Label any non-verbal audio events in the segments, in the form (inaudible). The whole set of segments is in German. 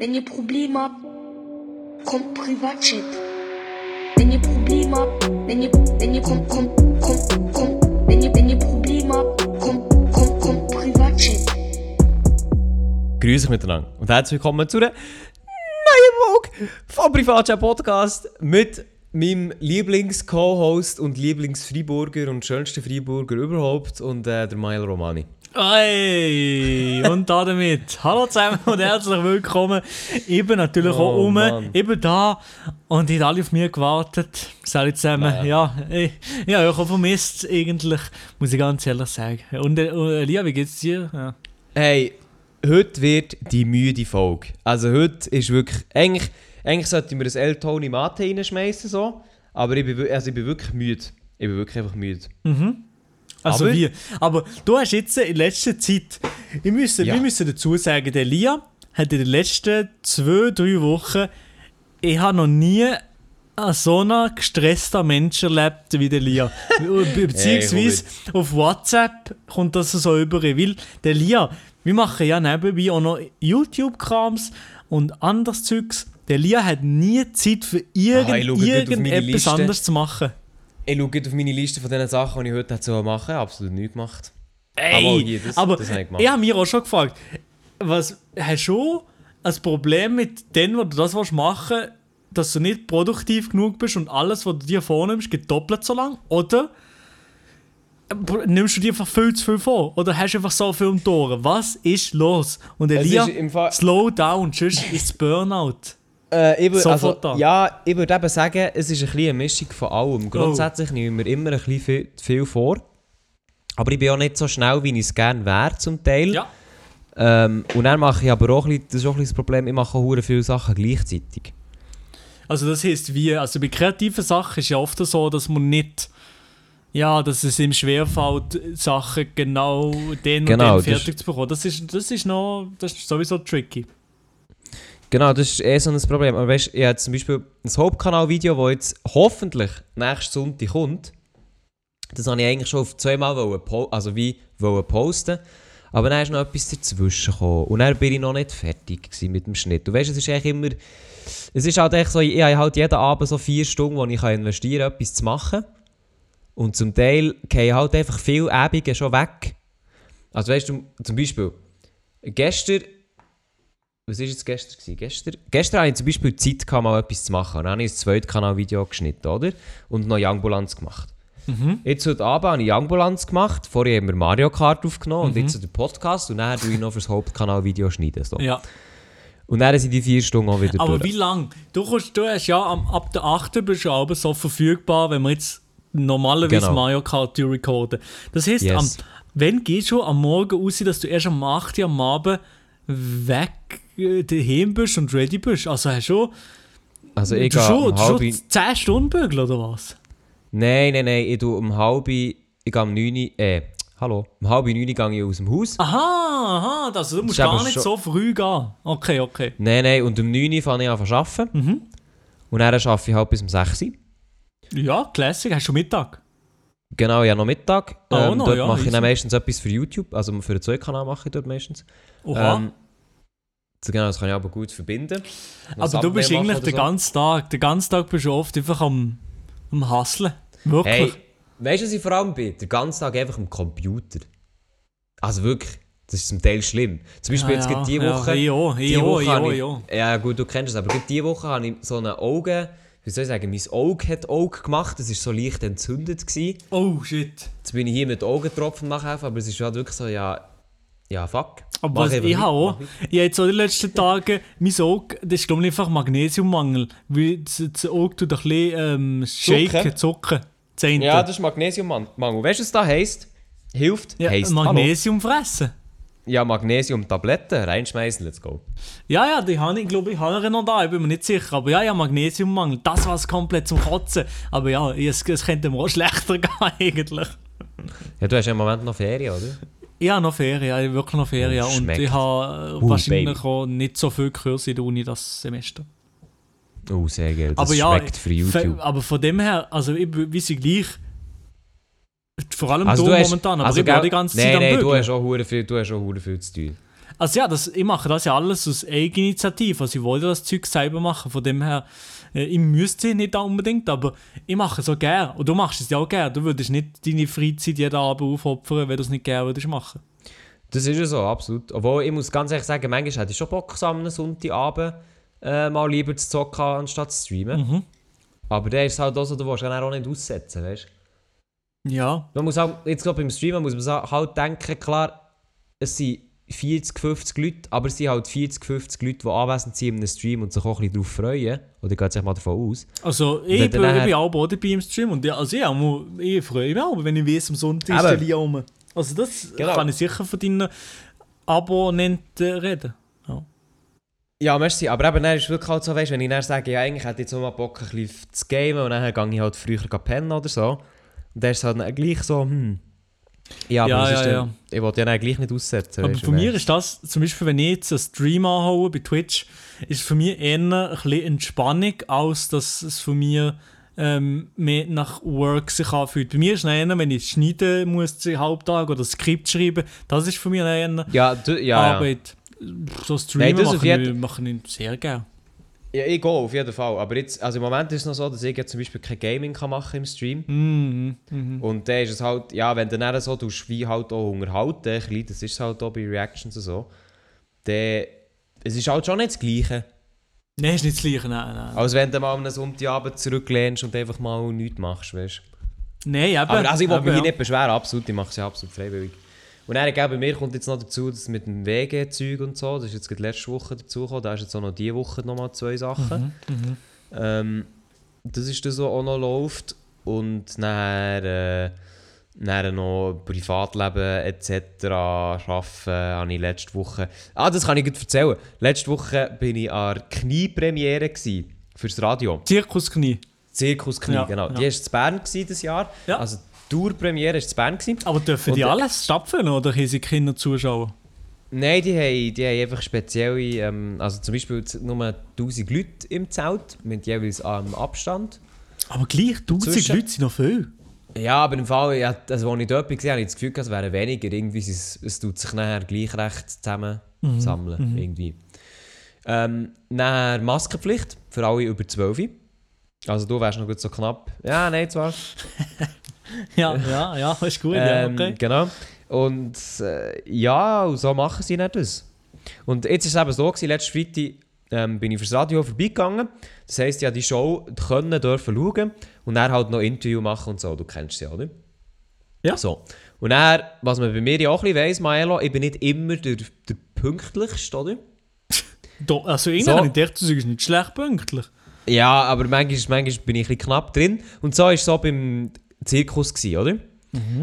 Wenn ihr Probleme habt, kommt Privatchat. Wenn ihr Probleme habt, wenn ihr, wenn ihr, kommt, kommt, kommt, kommt, wenn ihr, wenn ihr Probleme habt, kommt, kommt, kommt Privatchat. Grüß euch miteinander und herzlich willkommen zu einer neuen Folge vom Privatchat Podcast mit meinem Lieblings-Co-Host und Lieblings-Freiburger und schönsten Freiburger überhaupt und äh, der Mael Romani. Hey! Und damit, hallo zusammen und herzlich willkommen. Ich bin natürlich Oh, auch um, Mann. ich bin da und ihr alle auf mich gewartet. Salut zusammen. Nein. Ja, ich, ich habe euch auch vermisst, eigentlich, muss ich ganz ehrlich sagen. Und äh, äh, Lia, wie geht's dir? Ja. Hey, heute wird die müde Folge. Also heute ist wirklich, eigentlich, eigentlich sollte ich mir ein El Tony Mate reinschmeißen so, aber ich bin, wir- also ich bin wirklich müde. Ich bin wirklich einfach müde. Also Aber- wie? Aber du hast jetzt in letzter Zeit, ich müssen, Ja. wir müssen dazu sagen, der Lia hat in den letzten zwei, drei Wochen, ich habe noch nie einen so einen gestressten Mensch erlebt wie der Lia. (laughs) Be beziehungsweise auf WhatsApp kommt das so über, weil der Lia, wir machen ja nebenbei auch noch YouTube-Krams und anderes Zeugs. Der Lia hat nie Zeit für irgend, Ah, meine irgendetwas anderes zu machen. Ich schaue auf meine Liste von den Sachen, die ich heute hätte machen. Absolut nichts gemacht. Ey, Aber hier, das- aber das habe ich gemacht. ich habe mir auch schon gefragt, was hast du ein Problem mit dem, was du das willst machen dass du nicht produktiv genug bist und alles, was du dir vornimmst, geht doppelt so lang? Oder nimmst du dir einfach viel zu viel vor? Oder hast du einfach so viel um Ohren? Was ist los? Und Elia, slow down, sonst (laughs) ist Burnout. Äh, ich würd, also, ja, ich würde eben sagen, es ist ein bisschen eine Mischung von allem. Grundsätzlich nehme ich mir immer ein bisschen viel, viel vor. Aber ich bin auch nicht so schnell, wie ich es gerne wäre, zum Teil. Ja. Ähm, und dann mache ich aber auch ein bisschen, das ist auch ein bisschen das Problem, ich mache auch viele Sachen gleichzeitig. Also das heisst wie, also bei kreativen Sachen ist es ja oft so, dass man nicht, ja, dass es ihm schwerfällt, Sachen genau den Genau, und den fertig ist- zu bekommen. Das ist, das ist noch, das ist sowieso tricky. Genau, das ist eh so ein Problem. Aber weißt, ich habe zum Beispiel ein Hauptkanal-Video, das jetzt hoffentlich nächsten Sonntag kommt. Das habe ich eigentlich schon auf zweimal wollen also wie posten. Aber dann ist noch etwas dazwischen gekommen. Und dann bin ich noch nicht fertig mit dem Schnitt. Du weißt, es ist eigentlich immer. Es ist halt echt so, ich habe halt jeden Abend so vier Stunden, wo ich investieren kann, etwas zu machen. Und zum Teil gehen halt einfach viele Abende schon weg. Also weißt du, zum Beispiel, gestern was war jetzt gestern? Gewesen? Gestern, gestern hatte ich zum Beispiel Zeit, gehabt, mal etwas zu machen. Dann habe ich ein zweites Kanal-Video geschnitten, oder? Und noch Youngbulanz gemacht. Jetzt heute Abend habe ich Youngbulanz gemacht. Vorher haben wir Mario Kart aufgenommen und jetzt den Podcast. Und dann tue ich noch fürs Hauptkanal-Video schneiden. So. Ja. Und dann sind die vier Stunden auch wieder Aber durch. wie lang? Du, kannst, du hast ja am, ab der 8. bist du aber so verfügbar, wenn wir jetzt normalerweise Genau. Mario Kart recorden. Das heisst, Yes. am, wenn geht schon am Morgen aus, dass du erst am 8. Uhr am Abend weg äh, daheim bist und ready bist. Also hast du Also ich du schon, um du halb... schon 10 Stunden bügeln oder was? Nein, nein, nein. Ich tue um halb... Ich gehe um 9 Uhr... Äh, hallo. Um halb 9 Uhr gehe ich aus dem Haus. Aha, aha, also du musst gar nicht schon- so früh gehen. Okay, okay. Nein, nein. Und um 9 Uhr fange ich an zu arbeiten. Mhm. Und dann arbeite ich halt bis um 6 Uhr. Ja, Classic, hast du Mittag? Genau, ja, noch Mittag. Ah, ähm, noch, dort ja, mache ich dann meistens etwas für YouTube. Also für den Zweitkanal mache ich dort meistens. Oha. Ähm, genau, das kann ich aber gut verbinden. Aber du bist eigentlich den oder ganzen Tag, den ganzen Tag bist du oft einfach am, am so. Wirklich. Hey, weißt du, was ich vor allem bin? Den ganzen Tag einfach am Computer. Also wirklich, das ist zum Teil schlimm. Zum Beispiel jetzt gerade diese Woche. Ja, ich auch, die ich auch, Woche ich auch, ich-. Ja, gut, du kennst es, aber gerade diese Woche habe ich so eine Auge. Wie soll ich sagen? Mein Auge hat Auge gemacht. Das war so leicht entzündet. Gewesen. Oh shit. Jetzt bin ich hier mit Augentropfen nachhelfen, aber es ist halt wirklich so, ja. Ja, fuck. Aber was ich habe auch, ich habe jetzt auch die letzten Tage, mein Auge, das ist glaube ich einfach Magnesiummangel. Weil das, das Auge tut ein bisschen ähm, shaken, zucken. Das eine. Ja, das ist Magnesiummangel. Weißt du, was das heisst? Hilft? Ja, heisst, Magnesium fressen. Hallo. Ja, Magnesium-Tabletten, reinschmeißen, let's go. Ja, ja, die habe ich, glaube ich, habe ich noch da, ich bin mir nicht sicher. Aber ja, ja, Magnesiummangel, das war es komplett zum Kotzen. Aber ja, es, es könnte mir auch schlechter (laughs) gehen eigentlich. Ja, du hast ja im Moment noch Ferien, oder? Ich habe noch Ferien, ich wirklich noch Ferien. Oh, und ich habe Uh, wahrscheinlich Baby. auch nicht so viel Kurs in der Uni das Semester. Oh, sehr geil. Das aber ja, schmeckt für YouTube. aber von dem her, also ich wie sie gleich, vor allem Also du hast, momentan, aber also, ich bin die ganze nein, Zeit am nein, du hast auch viel, du hast auch viel zu tun. Also ja, das, ich mache das ja alles aus Eigeninitiative. Also ich wollte das Zeug selber machen. Von dem her, ich müsste nicht unbedingt, aber ich mache es auch gerne. Und du machst es ja auch gerne. Du würdest nicht deine Freizeit jeden Abend aufopfern, wenn du es nicht gerne würdest machen. Das ist ja so, absolut. Obwohl, ich muss ganz ehrlich sagen, manchmal hätte ich schon Bock, am Sonntagabend äh, mal lieber zu zocken, anstatt zu streamen. Mhm. Aber der ist halt auch so, du willst auch nicht aussetzen, weißt du? Ja. Man muss auch, jetzt gerade beim Streamen muss man halt denken, klar, es sind 40, 50 Leute, aber es sind halt 40, 50 Leute, die anwesend sind in einem Stream und sich auch ein bisschen darauf freuen. Oder geht sich mal davon aus. Also ich, bin, dann ich bin auch dabei im Stream und also ja, mu- ich freue mich auch, wenn ich weiß, am Sonntag ist Aber- der Lia rum. Also das Genau. kann ich sicher von deinen Abonnenten reden. Ja. Ja, merci. Aber eben, dann ist es wirklich halt so, weißt, wenn ich dann sage, ja, eigentlich hätte ich jetzt auch mal Bock, ein bisschen zu gamen und dann gehe ich halt früher pennen oder so. Und dann ist es halt dann gleich so, hm. Ja, aber Ja, ja, dann, ja. ich wollte ja gleich nicht aussetzen. Aber mir weißt. ist das, zum Beispiel wenn ich jetzt einen Stream anhaue bei Twitch, ist für mich eher ein bisschen Entspannung, als dass es von mir ähm, mehr nach Work sich anfühlt. Bei mir ist es eher, wenn ich schneiden muss, den Halbtag oder Skript schreiben, das ist für mich eher Ja, du, ja, ja. Arbeit. So Streamen Nein, das mache, ich, mache ich sehr gerne. Ja, ich gehe auf jeden Fall. Aber jetzt, also im Moment ist es noch so, dass ich jetzt zum Beispiel kein Gaming kann machen im Stream. Mhm. Mhm. Und dann ist es halt, ja, wenn du dann so tust, wie halt auch unterhalten, ein bisschen, das ist halt auch bei Reactions und so, dann, es ist halt schon nicht das Gleiche. Nein, ist nicht das Gleiche, nein, nein. Als wenn du mal am Sonntagabend zurücklehnst und einfach mal nichts machst, weißt du. Nein, eben. Aber also ich will eben, mich hier ja. nicht beschweren, absolut, ich mache es ja absolut freiwillig. Und dann, bei mir kommt jetzt noch dazu, dass mit dem WG-Zeug und so, das ist jetzt gerade letzte Woche dazugekommen, da ist jetzt auch noch diese Woche nochmal zwei Sachen. Mhm. Mhm. Ähm, das ist das, was auch noch läuft. Und nachher, äh, nachher noch Privatleben etc. arbeiten, habe ich letzte Woche... Ah, das kann ich gleich erzählen. Letzte Woche bin ich an der Kniepremiere fürs Radio. Zirkusknie. Zirkus Knie, Ja, genau. ja. Die war zu Bern dieses Jahr. Ja. Also Tourpremiere war zu Bern. Gewesen. Aber dürfen Und die der- alles stattfinden oder haben sie Kinder zuschauen? Nein, die haben, die haben einfach spezielle... Ähm, also zum Beispiel nur 1000 Leute im Zelt, mit jeweils einem Abstand. Aber gleich, 1000 Zwischen- Leute sind noch viel. Ja, aber im Fall, ja, also, als ich dort war, habe ich das Gefühl, es wären weniger. Irgendwie, es, es tut sich nachher gleich recht zusammen Mhm, sammeln. Irgendwie. Ähm, nachher Maskenpflicht für alle über 12. Also du wärst noch gut so knapp. Ja, nein, zwar. (laughs) Ja, ja, ja, ist gut, ja, Ähm, okay. Genau. Und äh, ja, und so machen sie nicht das. Und jetzt war es eben so, gewesen, letzten Freitag ähm, bin ich fürs Radio vorbeigegangen. Das heisst, ja, die Show können dürfen schauen und dann halt noch Interview machen und so. Du kennst sie, oder? Ja. So. Und dann, was man bei mir ja auch ein bisschen weiss, Maelo, ich bin nicht immer der, der pünktlichste, oder? Do, also irgendwie So. habe ich gedacht, du sagst nicht schlecht pünktlich. Ja, aber manchmal, manchmal bin ich ein bisschen knapp drin. Und so war es so beim Zirkus, gewesen, oder?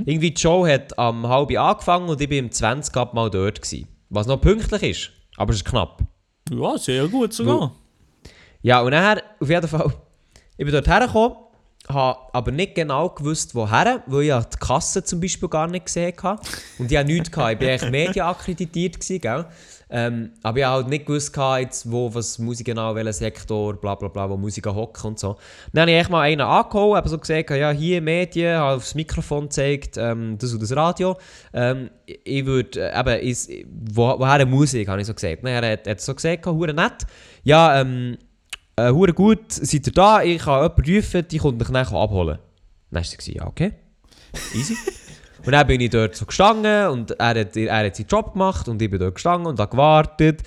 Irgendwie die Show hat am halb angefangen und ich bin um 20 ab mal dort. Gewesen. Was noch pünktlich ist, aber es ist knapp. Ja, sehr gut sogar. Ja, und nachher, auf jeden Fall, ich bin dort hergekommen, habe aber nicht genau gewusst, woher, weil ich die Kasse zum Beispiel gar nicht gesehen habe. Und ich hatte nichts. Gehabt. Ich war eigentlich Media akkreditiert, gewesen, gell? Ähm, aber ich habe halt nicht gewusst, jetzt, wo, was Musik genau, welcher Sektor, bla bla bla, wo Musik hocken und so. Dann habe ich echt mal einen angeholt, habe so gesagt, ja, hier Medien, habe aufs Mikrofon gezeigt, ähm, das und das Radio. Ähm, ich- würde, äh, eben, ist, wo, woher Musik, habe ich so gesagt. Dann hat er hat so gesagt, hure nett. Ja, ähm, äh, gut, seid ihr da? Ich kann jemanden rufen, die kommt mich abholen. Dann war sie, ja, okay. Easy. und dann bin ich dort so gestanden und er hat, er hat seinen Job gemacht und ich bin dort gestanden und habe gewartet.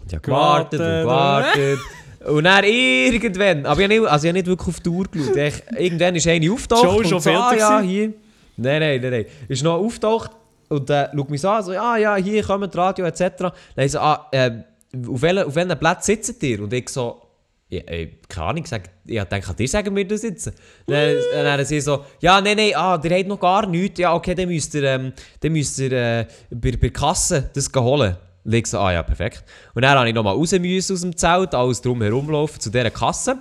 Und ich habe gewartet und gewartet. Und dann irgendwann, aber ich habe nicht, also ich habe nicht wirklich auf die Uhr geschaut. Ich, irgendwann ist eine aufgetaucht ist und schon so, ah, ja, hier. Nein, nein, nein, nein. Ist noch aufgetaucht und äh, schaut mich so an, so, ja, ja, hier kommt Radio etc. Dann ich so, ah, äh, auf, welchen, auf welchem Platz sitzt ihr? Und ich so, ja, ey, keine Ahnung, ich denke, dir sagen wir da sitzen. Dann, dann haben sie so, ja, nein, nein, ah, der hat noch gar nichts. Ja, okay, dann müsst ihr, ähm, dann müsst ihr äh, bei, der Kasse das holen. Ich so, ah ja, perfekt. Und dann habe ich nochmal raus müssen aus dem Zelt, alles drumherum laufen zu dieser Kasse.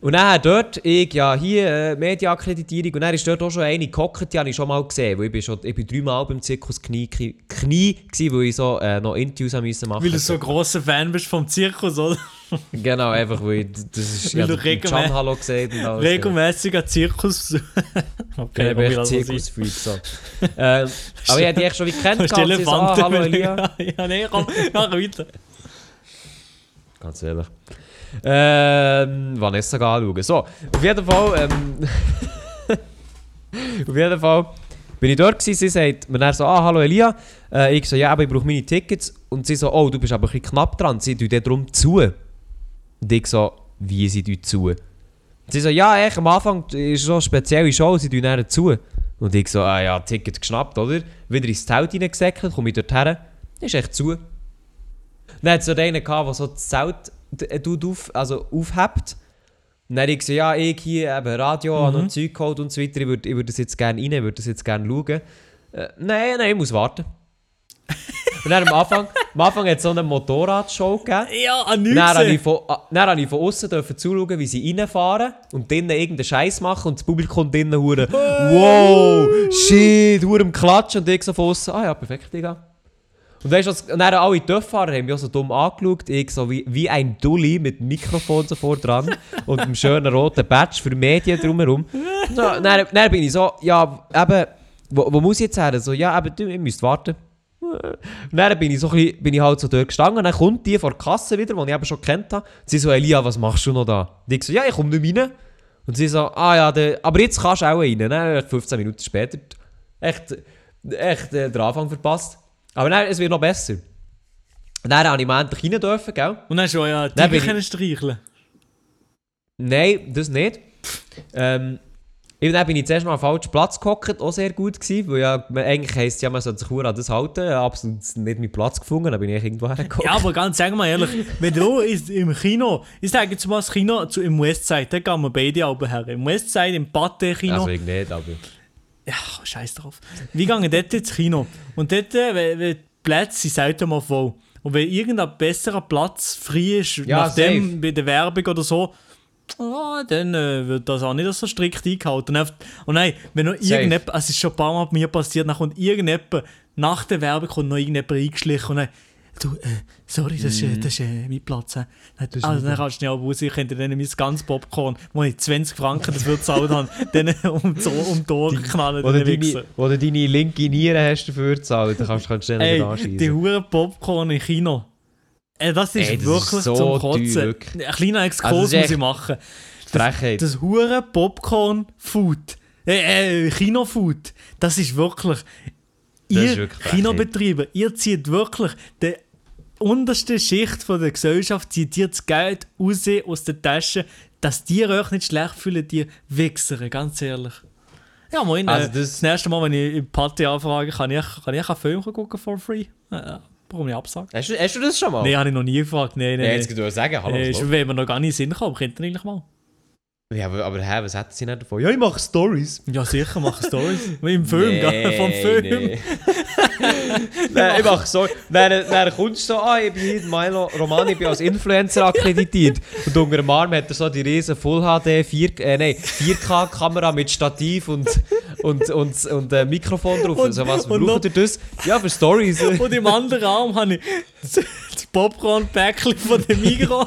Und dann dort, ich, ja, hier, äh, Mediaakkreditierung, und dann ist dort auch schon eine gehockt, die habe ich schon mal gesehen, weil ich bin schon, ich bin dreimal beim Zirkus Knie, Knie, gewesen, weil ich so äh, noch Interviews haben müssen machen. Weil du so ein grosser Fan bist vom Zirkus, oder? (laughs) Genau, einfach, weil ich, das ist, Weil ja, du den regelmä- Can Hallo gesehen und alles. Regelmäßiger Zirkus. (laughs) Okay, ich bin Zirkusfreak, so. ähm, aber ich hätte die echt schon wie kennt, (laughs) sie so, ah, hallo Elia. ja, nee, komm, mach weiter. Ganz ehrlich. Ähm, Vanessa anschauen. So, auf jeden Fall, ähm, (laughs) auf jeden Fall bin ich dort gewesen, sie sagt mir so, ah, hallo Elia. Äh, ich so, ja, aber ich brauche meine Tickets. Und sie so, oh, du bist aber ein bisschen knapp dran, sie tun dir darum zu. Und ich so, wie sie tun zu? Sie so, ja, echt, am Anfang ist so eine spezielle Show, sie tun dann zu. Und ich so, ah ja, Ticket geschnappt, oder? Wieder ins Zelt reingesäckelt, komme ich dort her, ist echt zu. Dann hat es so einen gehabt, der so das Zelt d- tut auf, also aufhebt. Und dann ich gesagt, ja, ich hier eben Radio, mhm. noch Zeug geholt und so weiter, ich würde ich würd das jetzt gerne rein, ich würde das jetzt gerne schauen. Äh, nein, nein, ich muss warten. (laughs) und dann am Anfang, am Anfang hat es so eine Motorradshow gegeben. Ja, an Dann habe ich nichts. von, ah, dann habe ich von außen dürfen zuschauen, wie sie reinfahren und drinnen irgendeinen Scheiß machen und das Publikum drinnen hure wow, shit, hure am Klatschen und ich so von außen, ah ja, perfekt, Digga. Und weißt du, und dann alle Töpffahrer haben mich auch so dumm angeschaut, ich so wie, wie ein Dulli mit dem Mikrofon so vor dran (laughs) und einem schönen roten Badge für Medien drumherum. So, dann, dann bin ich so, ja, eben, wo, wo muss ich jetzt her? So, ja, eben, du, ihr müsst warten. Und dann bin ich, so bisschen, bin ich halt so dort gestanden und dann kommt die vor der Kasse wieder, die ich eben schon kennt habe. Sie so, Elia, was machst du noch da? Und ich so, ja, ich komme nicht rein. Und sie so, ah ja, der, aber jetzt kannst du auch rein. Dann 15 Minuten später, echt, echt äh, den Anfang verpasst. Aber dann, es wird noch besser. Und dann habe ich mal endlich rein dürfen, gell? Und dann du ja bin ich- können streicheln. Nein, das nicht. Ähm, ich- dann bin ich zuerst mal am falschen Platz gehockt, auch sehr gut gewesen, weil ja, man- eigentlich heisst ja, man sollte sich an das halten. Ich habe absolut nicht meinen Platz gefunden, dann bin ich irgendwo hergekommen. Ja, aber ganz sagen wir ehrlich, wenn du ist im Kino, ich sage jetzt mal das Kino zu, im Westside, da gehen wir beide Alben her. Im Westside, im Pate-Kino. Also ich nicht, aber... Ja, scheiß drauf. Wir gehen dort ins Kino. Und dort, äh, wenn, wenn die Plätze sind selten mal voll. Und wenn irgendein besserer Platz frei ist, Ja, nachdem safe. bei der Werbung oder so, ah, dann äh, wird das auch nicht so strikt eingehalten. Und, und nein, wenn noch irgendjemand, es ist schon ein paar Mal bei mir passiert, dann kommt irgendjemand, nach der Werbung kommt noch irgendjemand eingeschlichen und dann, du, äh, sorry, das ist, äh, das ist äh, mein Platz. Äh. Dann, also, dann kannst du schnell raus, ich könnte dann mein ganzes Popcorn, wo ich 20 Franken dafür gezahlt habe, (laughs) dann um, die- um die Ohren knallen. Oder den deine, oder deine linke Niere hast du dafür gezahlt, dann kannst du schnell wieder die anschießen. Huren Popcorn im Kino. Ey, das ist Ey, das ist wirklich so zum Kotzen. wirklich. Ein kleiner Also, Exkurs das ist muss ich machen. Frechheit. Das Huren Popcorn Food. Äh, äh, Kinofood. Das ist wirklich. Das ihr ist. Kinobetreiber, ihr zieht wirklich die unterste Schicht von der Gesellschaft, zieht ihr das Geld raus aus der Tasche, dass die euch nicht schlecht fühlen, die Wichser, ganz ehrlich. Ja, moin. Also äh, das- das, nächste Mal, wenn ich im Party anfrage, kann ich, kann ich einen Film gucken for free? Äh, warum ich absagen? Hast du, hast du das schon mal? Nein, habe ich noch nie gefragt. Nein, Ja, nein. jetzt nee. kann du sagen, hallo. Äh, ist, wenn wir noch gar nicht in den Sinn kommen, könnten wir eigentlich mal. Ja, aber, aber hä, was hätten sie nicht davon? Ja, ich mache Stories. Ja, sicher, machen Stories. (laughs) Wie im Film, gell? Vom Film. Nee. (laughs) Nein, ich mache so. Dann, dann kommst du so, ah, ich bin hier Milo Romani, ich bin als Influencer akkreditiert. Und unter dem Arm hat er so die riesen Full HD 4, äh, nein, 4K-Kamera mit Stativ und, und, und, und äh, Mikrofon drauf. Und- also was und braucht ihr das? Ja, für Stories. (laughs) Und im anderen Arm habe ich das das Popcorn-Päckchen von dem Migros.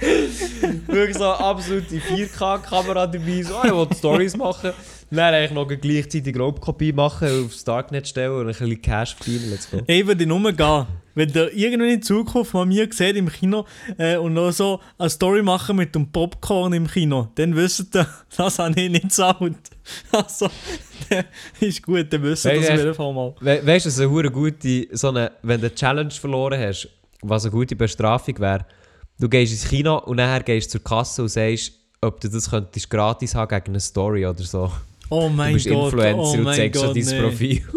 (laughs) Wirklich so absolute 4K-Kamera dabei, so, ah, ich will Stories machen. Dann eigentlich noch gleichzeitig Raubkopie machen, aufs Darknet stellen und ein bisschen Cash verdienen. Let's go. Ich würde nur gehen. Wenn ihr irgendwann in Zukunft von mir seht im Kino äh, und noch so eine Story machen mit dem Popcorn im Kino, dann wisst ihr, (laughs) das habe ich nicht gezahlt. (laughs) Also, ist gut, dann wisst ihr das auf jeden Fall mal. We weißt du, was eine gute, so eine, wenn du eine Challenge verloren hast, was eine gute Bestrafung wäre, du gehst ins Kino und nachher gehst du zur Kasse und sagst, ob du das könntest gratis haben gegen eine Story oder so. Oh Du mein bist Gott, Influencer oh und zeigst Gott, so dein nee. Profil. (laughs)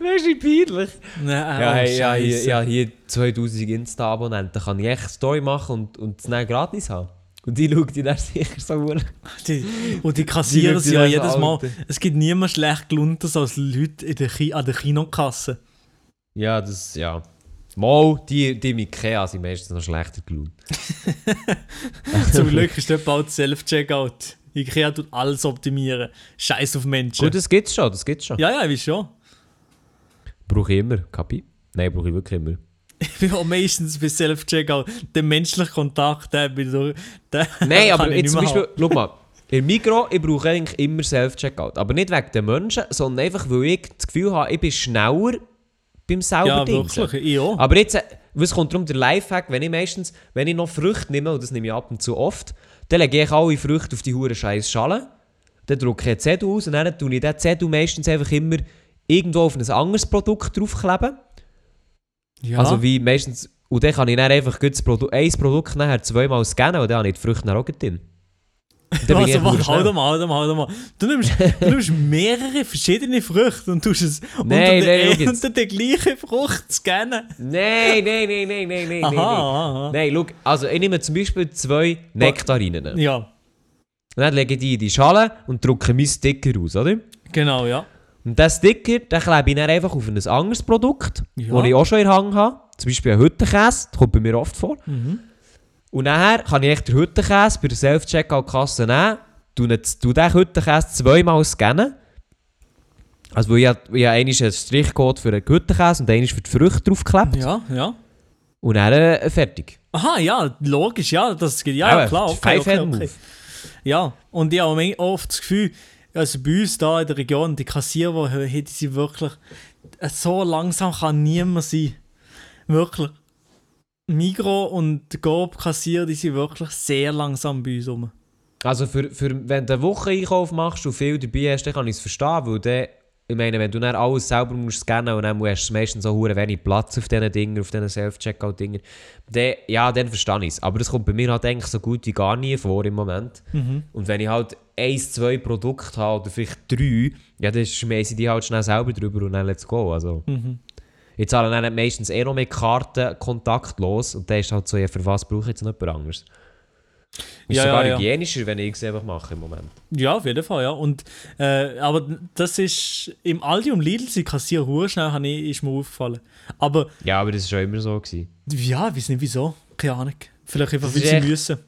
weißt du, peinlich? Nein, Ja, oh, hey, ja, hier, ja, hier 2000 Insta-Abonnenten kann ich echt eine Story machen und, und es dann gratis haben. Und die schaut die dann sicher so Die, und die (laughs) kassieren sie ja jedes Mal. Alter. Es gibt niemand schlecht gelohntes als Leute in der Ki an der Kinokasse. Ja, das, ja. Mal, die, die mit Ikea sind meistens noch schlechter gelaunt. (laughs) Zum Glück ist dort bald Self-Checkout. Ikea tut alles optimieren. Scheiß auf Menschen. Gut, das gibt's schon, das gibt's schon. Ja, ja, wie schon. Brauche ich immer, Kapi? Nein, brauche ich wirklich immer. Ich bin auch meistens bei Self-Checkout. Der menschliche Kontakt, der bin ich (laughs) Nein, (laughs) aber ich jetzt zum Beispiel, schau mal, im Mikro, ich brauche eigentlich immer Self-Checkout. Aber nicht wegen den Menschen, sondern einfach, weil ich das Gefühl habe, ich bin schneller beim selber Ja, wirklich, ich auch. Aber jetzt, äh, was kommt darum, der Lifehack, wenn ich meistens, wenn ich noch Früchte nehme, und das nehme ich ab und zu oft, dann lege ich alle Früchte auf die hure scheiß Schale, dann drücke ich einen Zettel aus und dann tue ich diesen Zettel meistens einfach immer irgendwo auf ein anderes Produkt draufkleben. Ja. Also wie meistens, und dann kann ich dann einfach das Produ ein Produkt nachher zweimal scannen und dann habe ich die Früchte dann auch drin. (laughs) Dann also, warte, halt mal, halt mal, halt mal. Du nimmst, du nimmst mehrere verschiedene Früchte und tust es Nein, unter, nein, der, (laughs) unter der gleichen Frucht scannen. Nein, nein, nein, nein, nein, nein, Aha, nein. aha. Nein, schau, also ich nehme zum Beispiel zwei Nektarinen. Ja, Und dann lege ich die in die Schale und drücke meinen Sticker aus, oder? genau, ja. Und diesen Sticker, den klebe ich dann einfach auf ein anderes Produkt, Ja. das ich auch schon in Hand habe. Zum Beispiel ein Hüttenkäse, das kommt bei mir oft vor. Mhm. Und nachher kann ich echt den Hüttenkäse bei der Self-Checkout-Kasse nehmen, ne- tu den Hüttenkäse zweimal scannen. Also weil ich, ich habe einen Strichcode für den Hüttenkäse und einmal für die Früchte draufgeklebt. Ja, ja. Und dann äh, fertig. Aha, ja, logisch, ja, das geht, ja, ja klar, okay, okay, okay. Ja, und ich habe oft das Gefühl, also bei uns da in der Region, die Kassierer, die die sind wirklich, äh, so langsam kann niemand sein. Wirklich. Migro und Coop Kassier, die sind wirklich sehr langsam bei uns rum. Also für, für, wenn du einen Wocheneinkauf machst und viel dabei hast, dann kann ich es verstehen, weil dann, ich meine, wenn du dann alles selber musst scannen und dann hast du meistens so hure wenig Platz auf diesen Dingen, auf diesen Self-Checkout-Dingen, dann, ja, dann verstehe ich es. Aber das kommt bei mir halt eigentlich so gut wie gar nie vor im Moment. Und wenn ich halt eins, zwei Produkte habe oder vielleicht drei, ja, dann schmeiße ich die halt schnell selber drüber und dann let's go. Also, Ich zahle dann meistens eh noch mit Karten kontaktlos und dann ist halt so, ja, für was brauche ich jetzt noch jemand anderes? Ist Ja, sogar ja, ja. hygienischer, wenn ich es einfach mache im Moment. Ja, auf jeden Fall, ja. Und, äh, aber das ist, im Aldi und Lidl sind Kassier schnell, ich, ist mir aufgefallen. Aber, Ja, aber das war schon immer so. Gewesen. ja, ich weiß nicht wieso, keine Ahnung. Vielleicht einfach, weil sie müssen.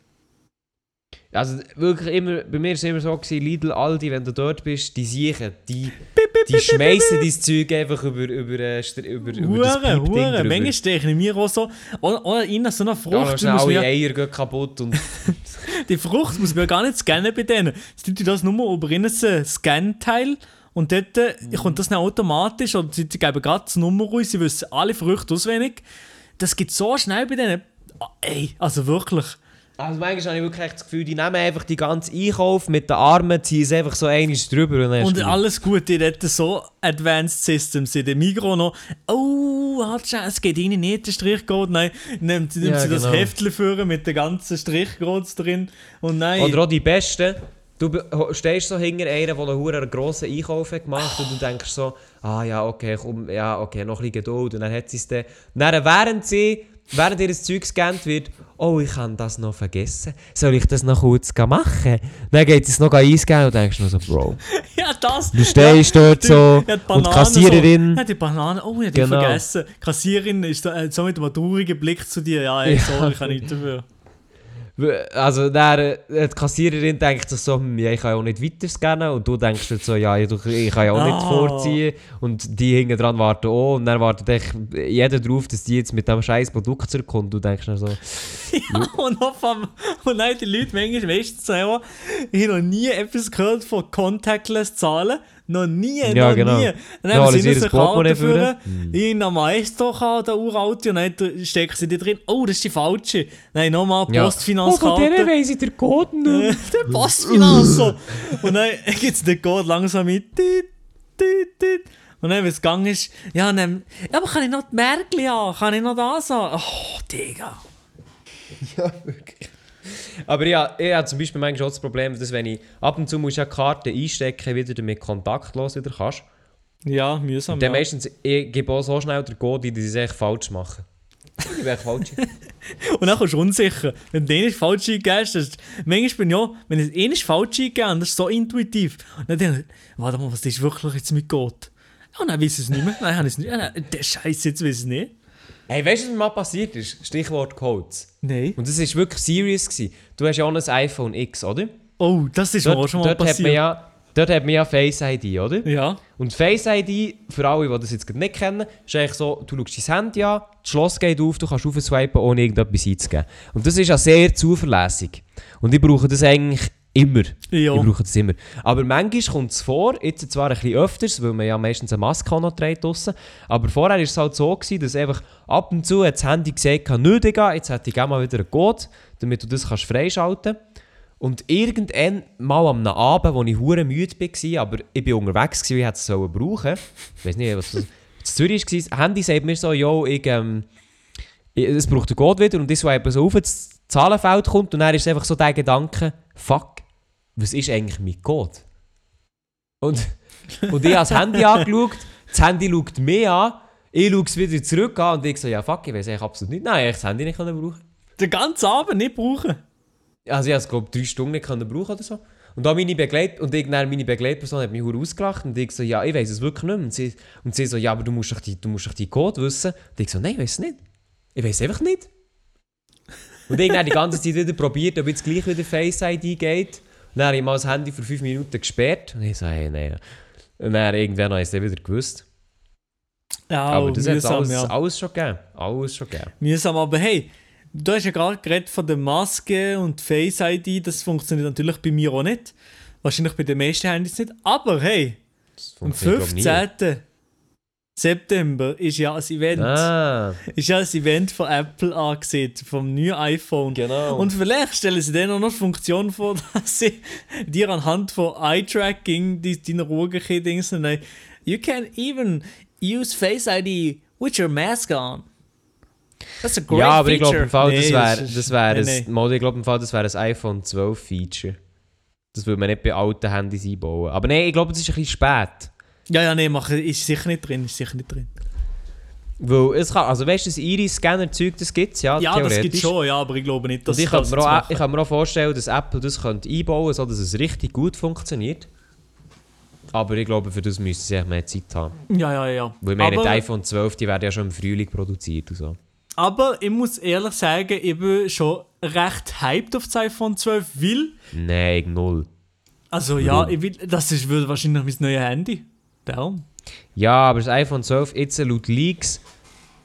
Also wirklich immer, bei mir war es immer so, gewesen, Lidl, Aldi, wenn du dort bist, die siechen, die, die schmeißen dein Zeug einfach über, über, äh, über, über das Hure, Piepding hure. drüber. Manchmal steche ich mir auch so, oder, oder in so einer Ja, Frucht, musst alle mir, Eier gehen kaputt und... (laughs) die Frucht muss man ja gar nicht scannen bei denen. Sie tun das nur über innen ein Scan-Teil und dort äh, Mhm. kommt das dann automatisch sie, sie geben gerade die Nummer raus, sie wissen alle Früchte auswendig. Das geht so schnell bei denen. Ah, Ey, also wirklich. Also manchmal habe ich wirklich das Gefühl, die nehmen einfach die ganze Einkauf mit den Armen, ziehen es einfach so einmal drüber und Und alles gut, die dort so Advanced Systems in dem Migros noch. Oh, halt schon, es geht ihnen nicht, der Strichcode. Nein, nimmt, nimmt Ja, sie das genau. Heftchen führen mit den ganzen Strichcodes drin. Und nein. Oder auch die Besten. Du stehst so hinter einer, der einen grossen Einkauf hat gemacht und du denkst so, ah ja, okay, komm, ja, okay, noch ein bisschen Geduld. Und dann hat sie es dann... Dann, während sie, während ihr das Zeug gescannt wird, oh, ich habe das noch vergessen. Soll ich das noch kurz machen? Dann geht es noch einscannen und denkst nur so, Bro. (laughs) ja, das. Du stehst ja, dort so ja, die und Banane Kassiererin... So. Ja, die Banane, oh, ich hab die Genau. vergessen. Die Kassiererin ist so, äh, so mit einem traurigen Blick zu dir. Ja, ey, sorry, ich kann nichts dafür. Also dann, äh, die Kassiererin denkt sich so, hm, ja, ich kann ja auch nicht weiter scannen und du denkst dir so, ja, ich ich kann ja auch nicht Ah. vorziehen und die hinten dran warten auch und dann wartet echt jeder drauf, dass die jetzt mit dem scheiß Produkt zurückkommt du denkst dir so, (laughs) Ja, und, auf am, und dann die Leute manchmal meistens selber, ich habe noch nie etwas gehört von Contactless Zahlen. Noch nie, Ja, noch genau. nie. Dann Ja, haben sie eine Karte führen, führen. in einer Maestro der uralte, und dann stecken sie die drin. Oh, das ist die falsche. Nein, nochmal ja. Postfinanzkarte. Oh, von der weiss ich den Code nicht. (laughs) der Postfinanzer. und dann (laughs) geht es den Code langsam mit. Und dann, wenn es gegangen ist, ja, dann, ja, aber kann ich noch die Märkli haben? Kann ich noch das haben? Oh, Digga. ja, wirklich. Aber ja, ich habe zum Beispiel manchmal auch das Problem, dass wenn ich ab und zu muss ich ja die Karte einstecken, wieder damit kontaktlos wieder kannst. Ja, mühsam. Und dann Ja. meistens, ich gebe auch so schnell den Code, dass sie es echt falsch machen. Ich bin echt falsch. (laughs) Und dann kommst du unsicher. Wenn du den nicht falsch das ist, manchmal bin ich ja, wenn ich nicht falsch eingegeben habe, das ist so intuitiv. Und dann denke ich, warte mal, was ist wirklich jetzt mit Gott? Ja, und dann weiß ich es nicht mehr. Nein, habe ich es nicht. Ja, nein, der Scheiß, jetzt weiß ich es nicht. Hey, weißt du, was mir mal passiert ist? Stichwort Codes. Nein. Und das war wirklich serious. Gewesen. Du hast ja auch ein iPhone X, oder? Oh, das ist mir auch schon mal dort hat man passiert. ja, dort hat man ja Face ID, oder? ja. Und Face ID, für alle, die das jetzt nicht kennen, ist eigentlich so, du schaust dein Handy an, das Schloss geht auf, du kannst aufswipen, ohne irgendetwas einzugeben. Und das ist ja sehr zuverlässig. Und ich brauche das eigentlich immer. Ja. Ich brauche das immer. Aber manchmal kommt es vor, jetzt zwar ein bisschen öfters, weil man ja meistens eine Maske noch trägt draussen, aber vorher war es halt so, gewesen, dass einfach ab und zu hat das Handy gesagt, kann nicht gehen, jetzt hätte ich gerne mal wieder einen Code, damit du das kannst freischalten kannst. Und irgendwann mal am Abend, wo ich hure müde war, aber ich bin unterwegs gewesen, ich hätte es sollen brauchen. Ich weiß nicht, was das (laughs) in Zürich war. Das Handy sagt mir so, yo, ich, ähm, es braucht den Code wieder und ich swipe so auf, das Zahlenfeld kommt und dann ist einfach so der Gedanke, fuck, was ist eigentlich mein Code? Und, und ich habe das Handy angeschaut, das Handy schaut mich an, ich schaue es wieder zurück an und ich so, ja fuck, ich weiß eigentlich absolut nicht. Nein, ich das Handy nicht können brauchen. Den ganzen Abend nicht brauchen. Also ich habe es glaube drei Stunden nicht können brauchen oder so. Und dann meine Begleit und irgendwann meine Begleitperson hat mich hure ausgelacht und ich so, ja, ich weiß es wirklich nicht mehr. Und sie, und sie so, ja, aber du musst doch die, du musst doch die Code wissen. Und ich so, nein, ich weiß es nicht. Ich weiß einfach nicht. Und irgendwann die ganze Zeit wieder probiert, ob jetzt gleich wieder Face ID geht. Dann habe ich mal das Handy für fünf Minuten gesperrt. Und ich so, hey, nein. Und dann irgendwann habe ich es dann wieder gewusst. Ja, aber das hat mühsam, alles, ja. alles schon gegeben. Alles schon gegeben. Mühsam, aber hey, du hast ja gerade geredet von der Maske und Face ID, das funktioniert natürlich bei mir auch nicht. Wahrscheinlich bei den meisten Handys nicht. Aber hey, am funktioniert, glaub ich, nie. 15. September ist ja ein Event. Ah, Ist ja ein Event von Apple angesehen, vom neuen iPhone. genau. Und vielleicht stellen sie dann auch noch die Funktion vor, (laughs) dass sie dir anhand von Eye-Tracking die, deine Ruhe-Dings nein, You can even use Face ID with your mask on. That's a great ja, aber ich glaube im Fall, das Nee, wäre ist- das wär nee, ein. Mal, ich glaube im Fall, das wäre ein iPhone 12 Feature. Das würde man nicht bei alten Handys einbauen. Aber nein, ich glaube, das ist ein bisschen spät. Ja, ja, nee, mach, ist sicher nicht drin, ist sicher nicht drin. Weil es kann, also weißt du, das Iris-Scanner-Zeug, das gibt es ja, Ja, das gibt theoretisch. schon, ja, aber ich glaube nicht, dass Und ich das kann, mir auch, ich kann mir auch vorstellen, dass Apple das könnte einbauen könnte, sodass es richtig gut funktioniert. Aber ich glaube, für das müssen sie echt mehr Zeit haben. Ja, ja, ja. Weil ich meine, aber, die iPhone 12 die werden ja schon im Frühling produziert und so. aber ich muss ehrlich sagen, ich bin schon recht hyped auf das iPhone 12, weil Nein, null. Also ja, Warum? ich will, das ist wird wahrscheinlich mein neues Handy. Darum. Ja, aber das iPhone 12, jetzt laut Leaks,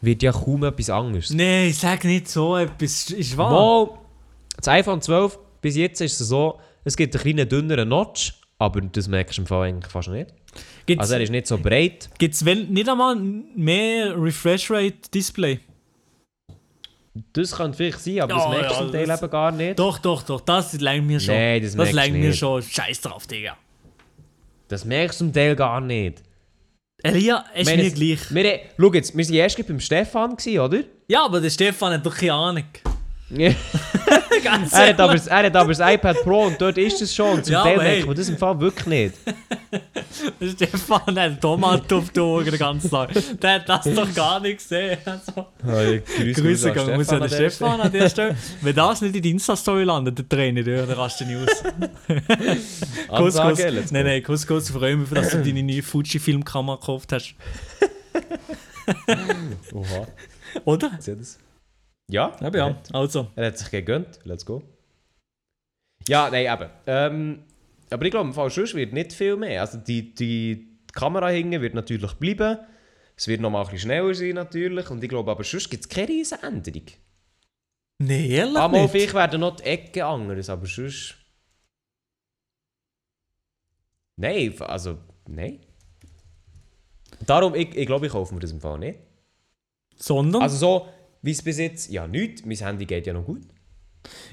wird ja kaum etwas anderes. Nein, sag nicht so etwas. Ist wahr. Mal, das iPhone 12, bis jetzt ist es so, es gibt einen kleinen dünneren Notch, aber das merkst du im Fall eigentlich fast nicht. Gibt's, Also er ist nicht so breit. gibt's wenn, nicht einmal mehr Refresh Rate Display? Das könnte vielleicht sein, aber das Ja, merkst du ja, zum Teil das- eben gar nicht. Doch, doch, doch. Das langt mir schon. Nein, das das merkst du langt mir nicht. schon. Scheiß drauf, Digga. Das merkst du zum Teil gar nicht. Elia, ist meine, mir gleich. Wir, schau jetzt, wir waren erst beim Stefan, gewesen, oder? Ja, aber der Stefan hat doch keine Ahnung. (laughs) er, Ganz hat aber, das- er hat aber das iPad Pro und dort ist es schon. Und zum Ja, Teil hey. merkt man das im Fall wirklich nicht. (laughs) Der Stefan hat Tomaten auf die Augen den ganzen Tag. Der hat das doch gar nicht gesehen. Also, Grüße gehen muss ja der Stefan an der Stelle. Wenn das nicht in die Insta-Story landet, der Trainer, dann rast du nicht aus. Kuss, kuss. Ansage, let's go. Nein, nein, Kuss, Kuss, ich freue mich, dass du (clears throat) deine neue Fuji-Filmkamera gekauft hast. Oha, Oder? Ja, Ja, ja. Also. Er hat sich gegönnt. Let's go. Ja, nein, eben. Ähm, aber ich glaube, im Fall sonst wird nicht viel mehr. Also die, die Kamera hinten wird natürlich bleiben. Es wird noch mal ein bisschen schneller sein natürlich. Und ich glaube, aber sonst gibt es keine riesen Änderung. Nee, ehrlich Einmal nicht. vielleicht werden noch die Ecken anders, aber sonst... Nein, also... Nein. Darum, ich, ich glaube, ich kaufe mir das im Fall nicht. Sondern? Also so, wie es bis jetzt... Ja, nichts. Mein Handy geht ja noch gut.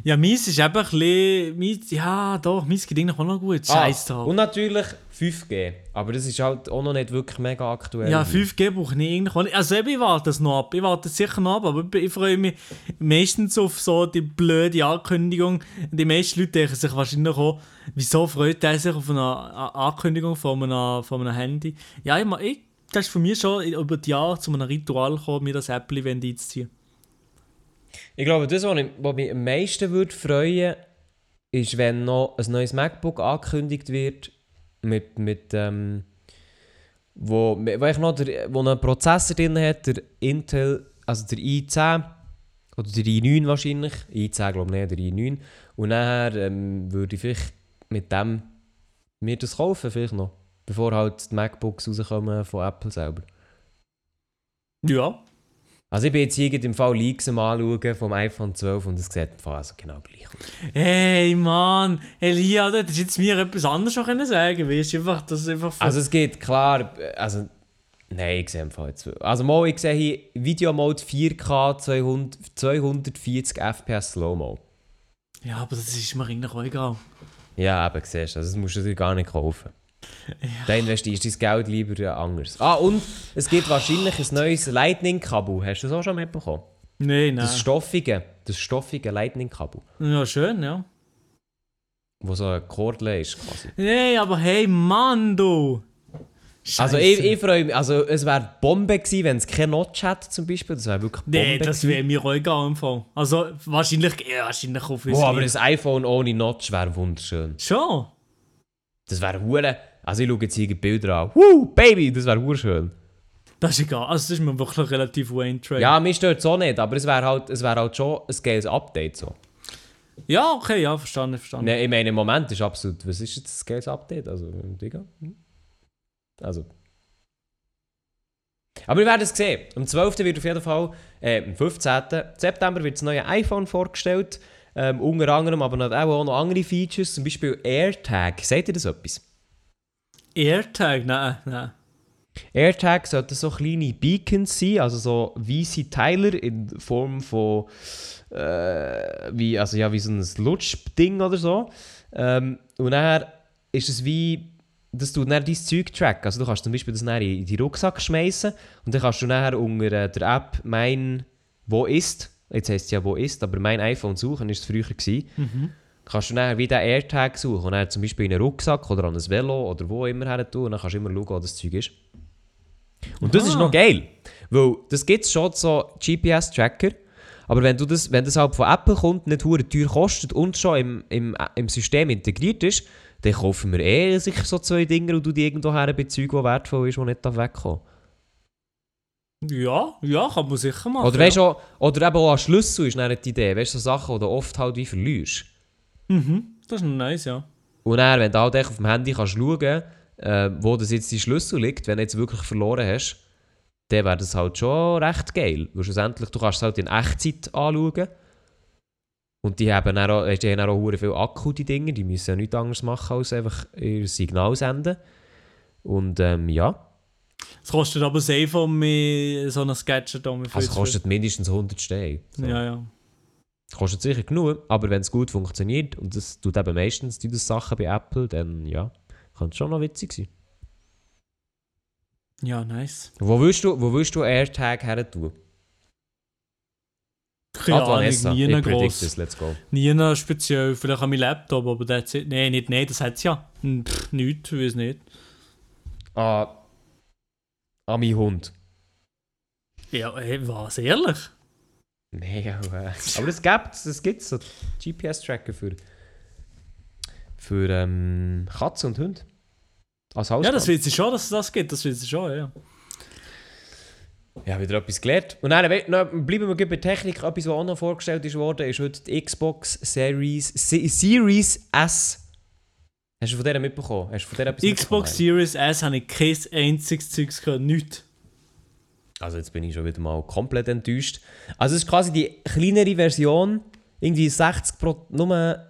ja, meins ist eben ein bisschen... Meins, ja, doch, meins geht eigentlich auch noch gut. Scheiß Ah, drauf. Und natürlich 5G. Aber das ist halt auch noch nicht wirklich mega aktuell. Ja, 5G brauche ich eigentlich auch nicht. Also eben, ich warte es noch ab. Ich warte es sicher noch ab, aber ich- freue mich meistens auf so die blöde Ankündigung. Die meisten Leute denken sich wahrscheinlich auch, wieso freut er sich auf eine Ankündigung von einem, von einem Handy? Ja, ich, ich, das ist für mich schon über die Jahre zu einem Ritual gekommen, mir das Apple-Event einzuziehen. Ich glaube, das, was, ich, was mich am meisten würde freuen ist, wenn noch ein neues MacBook angekündigt wird, mit, mit ähm, wo, wo, ich noch der, wo einen Prozessor drin hat, der Intel also der i10 oder der i9 wahrscheinlich, i10 glaube ich nicht, der i9 und nachher ähm, würde ich vielleicht mit dem mir das kaufen vielleicht noch, bevor halt die MacBooks rauskommen von Apple selber. Ja. Also ich bin jetzt hier im Fall Leaks am anschauen vom iPhone 12 und es sieht im Fall also genau gleich aus. Hey Mann, Elia, du hättest jetzt mir etwas anderes schon können sagen weißt du, einfach, das ist einfach... Also es geht klar, also nein, ich sehe im Fall jetzt, also mal, ich sehe hier Videomode 4K 200, 240 FPS Slow-Mo. ja, aber das ist mir eigentlich auch egal. Ja, eben, siehst du, also das musst du dir gar nicht kaufen. Dann investierst du dein Geld lieber ja anders. Ah, und es gibt wahrscheinlich ein neues Lightning-Kabel. Hast du das auch schon mitbekommen? Nein, nein. Das stoffige, das stoffige Lightning-Kabel, Ja, schön, ja. wo so ein Kordel ist quasi. Nee, aber hey Mann, du! Also Scheisse. ich, ich freue mich, also es wäre Bombe gewesen, wenn es keine Notch hätte zum Beispiel, das wäre wirklich Bombe Nee, das wäre mir auch egal im Fall. Also, wahrscheinlich, ja, wahrscheinlich auf Oh, aber ein iPhone ohne Notch wäre wunderschön. Schon? Das wäre hure. Also ich schaue jetzt hier Bilder an. Woo, Baby, das wäre schön. Das ist egal. Also, das ist mir wirklich relativ Wayne Trade. Ja, mir stört es auch nicht, aber es wäre halt, es wär halt schon ein geiles Update so. Ja, okay, ja, verstanden, verstanden. Ne, ich meine, im Moment ist absolut, was ist jetzt das geiles Update? Also, Digga. hm? Also. Aber wir werden es sehen. Am 12. wird auf jeden Fall, äh, am 15. September wird das neue iPhone vorgestellt. Ähm, unter anderem aber auch noch andere Features, zum Beispiel AirTag. Seht ihr das etwas? AirTag, nein, nein. AirTag sollten so kleine Beacons sein, also so weiße Teiler in Form von äh, wie, also ja, wie so ein Lutschding oder so. Ähm, und dann ist es wie, dass du dann dein Zeug tracken. Also du kannst zum Beispiel das dann in in Rucksack schmeißen und dann kannst du nachher unter äh, der App «Mein Wo ist», jetzt heisst es ja «Wo ist», aber «Mein iPhone suchen» ist es früher gewesen. Kannst du dann wie den AirTag suchen und dann zum Beispiel in einen Rucksack oder an ein Velo oder wo immer her tun und dann kannst du immer schauen, wo das Zeug ist. Und das ist Ah. noch geil, weil das gibt es schon so GPS-Tracker, aber wenn, du das, wenn das halt von Apple kommt, nicht hure teuer kostet und schon im, im, im System integriert ist, dann kaufen wir eh sicher so zwei Dinge und du die irgendwo her bezeugen, die wertvoll ist, die nicht wegkommen Ja, ja, kann man sicher machen. Oder, weißt, du auch, oder eben auch ein Schlüssel ist dann die Idee, weißt du, so Sachen, die du oft halt wie verlierst. ja. Mhm, das ist nice, ja. Und dann, wenn du halt auf dem Handy kannst schauen äh, wo das jetzt dein Schlüssel liegt, wenn du jetzt wirklich verloren hast, dann wäre das halt schon recht geil. Weil schlussendlich, du kannst es halt in Echtzeit anschauen. Und die haben dann auch, die haben auch viel Akku, die Dinge. Die müssen ja nichts anderes machen, als einfach ihr Signal senden. Und ähm, ja, Es kostet aber safe um so ein Gadget um mich also kostet mindestens 100 Steine. So. Ja, ja. Kostet sicher genug, aber wenn es gut funktioniert, und das tut eben meistens die das Sachen bei Apple, dann ja, kann es schon noch witzig sein. Ja, nice. Wo willst du, wo willst du AirTag her tun? Keine Vanessa, Ahnung, nie gross. let's go. Nie speziell, vielleicht an meinem Laptop, aber that's it. Nein, nicht, nein, das hat es ja. Hm, Pff, nichts, ich weiß nicht. Ah, an meinen Hund. Ja, ey, was, ehrlich? Nee, aber, äh, aber das gibt es, das gibt so GPS-Tracker für, für ähm, Katzen und Hunde. Als Ja, das weiß ich schon, dass es das gibt, das weiß ich schon, ja. Ja, wieder etwas gelernt. Und dann noch, bleiben wir bei Technik. Etwas, was auch noch vorgestellt ist worden, ist heute die Xbox Series, Se Series S. Hast du von der mitbekommen? Hast du von der etwas Xbox? Series S habe ich kein einziges Zeugs gehört, nichts. Also jetzt bin ich schon wieder mal komplett enttäuscht. Also es ist quasi die kleinere Version, irgendwie 60 Pro, nur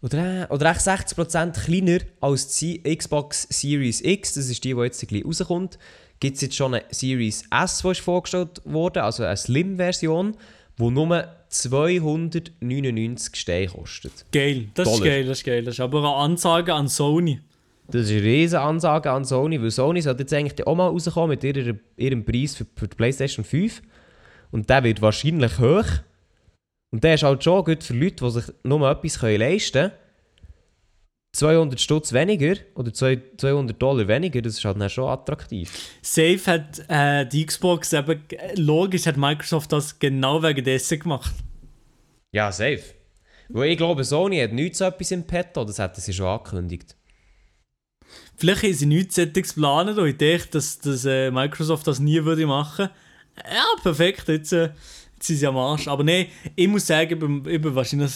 oder, oder echt 60% kleiner als die Xbox Series X. Das ist die, die jetzt gleich rauskommt. Gibt es jetzt schon eine Series S, die ist vorgestellt wurde, also eine Slim-Version, die nur 299 Steine kostet. Geil, das ist Dollar. geil, das ist geil. Das ist aber eine Ansage an Sony. Das ist eine riesige Ansage an Sony, weil Sony sollte jetzt eigentlich auch mal rauskommen mit ihrer, ihrem Preis für, für die PlayStation 5. Und der wird wahrscheinlich hoch. Und der ist halt schon gut für Leute, die sich nur etwas leisten können. 200 Stutz weniger oder zwei- 200 Dollar weniger, das ist halt dann schon attraktiv. Safe hat äh, die Xbox eben, äh, logisch hat Microsoft das genau wegen dessen gemacht. Ja, safe. Weil ich glaube, Sony hat nichts so etwas im Petto, das hätten sie schon angekündigt. Vielleicht haben sie nichts solches geplant und ich denke, dass, dass äh, Microsoft das nie würde machen. Ja, perfekt, jetzt, äh, jetzt sind sie am Arsch. Aber nein, ich muss sagen, ich bin wahrscheinlich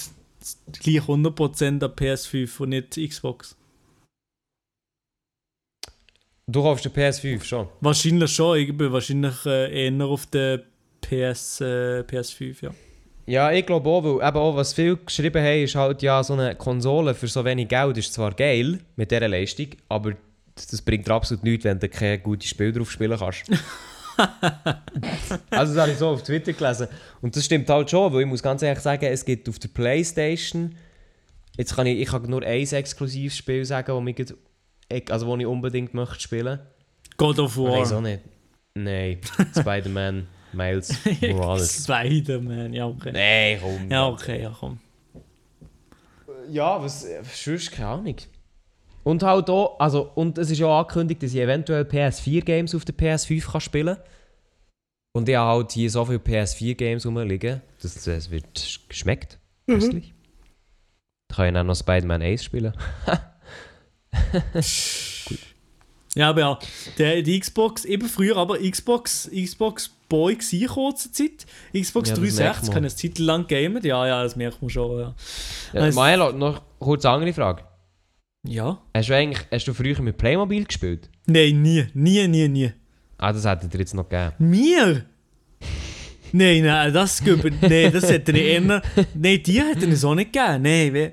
gleich 100% an PS5 und nicht Xbox. Du kaufst den PS5 schon. Wahrscheinlich schon, ich bin wahrscheinlich äh, eher auf der PS, äh, PS5, ja. Ja, ich glaube auch, weil eben auch, was viele geschrieben haben, ist halt ja, so eine Konsole für so wenig Geld ist zwar geil mit dieser Leistung, aber das bringt dir absolut nichts, wenn du kein gutes Spiel drauf spielen kannst. (laughs) (laughs) also das habe ich so auf Twitter gelesen. Und das stimmt halt schon, weil ich muss ganz ehrlich sagen, es gibt auf der Playstation, jetzt kann ich, ich kann nur ein exklusives Spiel sagen, wo, mich, ich- also wo ich unbedingt möchte spielen. God of auch War. nicht. Nein, (laughs) Spider-Man, Miles Morales. (laughs) Spider-Man, ja, okay. Nein, komm. Ja, okay, ja, komm. Ja, was, sonst keine Ahnung. Und halt auch, also, und es ist ja auch angekündigt, dass ich eventuell PS4-Games auf der PS5 kann spielen kann. Und ich habe halt hier so viele PS4-Games rumliegen, dass es wird geschmeckt. Köstlich. Da kann ich dann noch Spider-Man 1 spielen. (laughs) Ja, aber ja, der, die Xbox, eben früher aber Xbox, Xbox Boy gewesen, kurze Zeit. Xbox Ja, das merkt 360 man. kann eine Zeit lang gamen. Ja, ja, das merkt man schon, ja. Ja, Es- Maelo, noch kurz eine andere Frage. Ja? Hast du eigentlich, hast du früher mit Playmobil gespielt? Nein, nie, nie, nie, nie. Ah, das hätte dir jetzt noch gegeben. Mir? Nein, nein, das gibt Nein, das hätte ich eher... Nein, die hätten es auch nicht gegeben. Nein, we-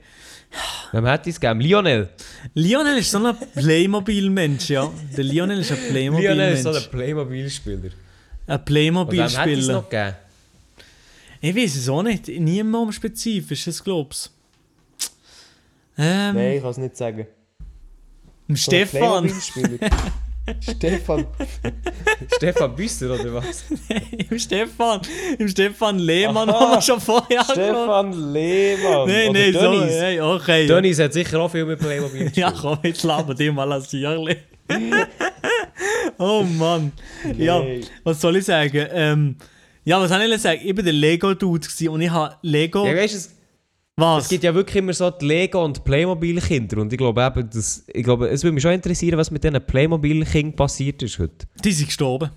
Wem hätte ich es gegeben? Lionel. Lionel ist so ein Playmobil-Mensch, ja. Der Lionel ist ein Lionel ist so Playmobil-Mensch. ein Playmobil-Spieler. Ein Und wem hätte ich es Playmobil-Spieler. noch gegeben? Ich weiß es auch nicht. Niemand spezifisches, glaub's. Ähm, Nein, ich kann es nicht sagen. dem Stefan. (laughs) Stefan. Stefan Büsser oder was? Im Stefan. Im Stefan Lehmann Aha. haben wir schon vorher angeschaut. Stefan Lehmann. Nein, nein, so. Hey, okay. Dönnies hat sicher auch viel mit Playmobil Ja, komm, jetzt laber dir mal als Sierli. (laughs) oh Mann. Ja, was soll ich sagen? Ähm, ja, was soll ich sagen? Ich war der Lego-Dude und ich habe Lego... Ja, weißt, was? es gibt ja wirklich immer so die Lego- und Playmobil-Kinder. Und ich glaube eben, das, ich glaube, es würde mich schon interessieren, was mit diesen Playmobil-Kindern passiert ist heute. Die sind gestorben.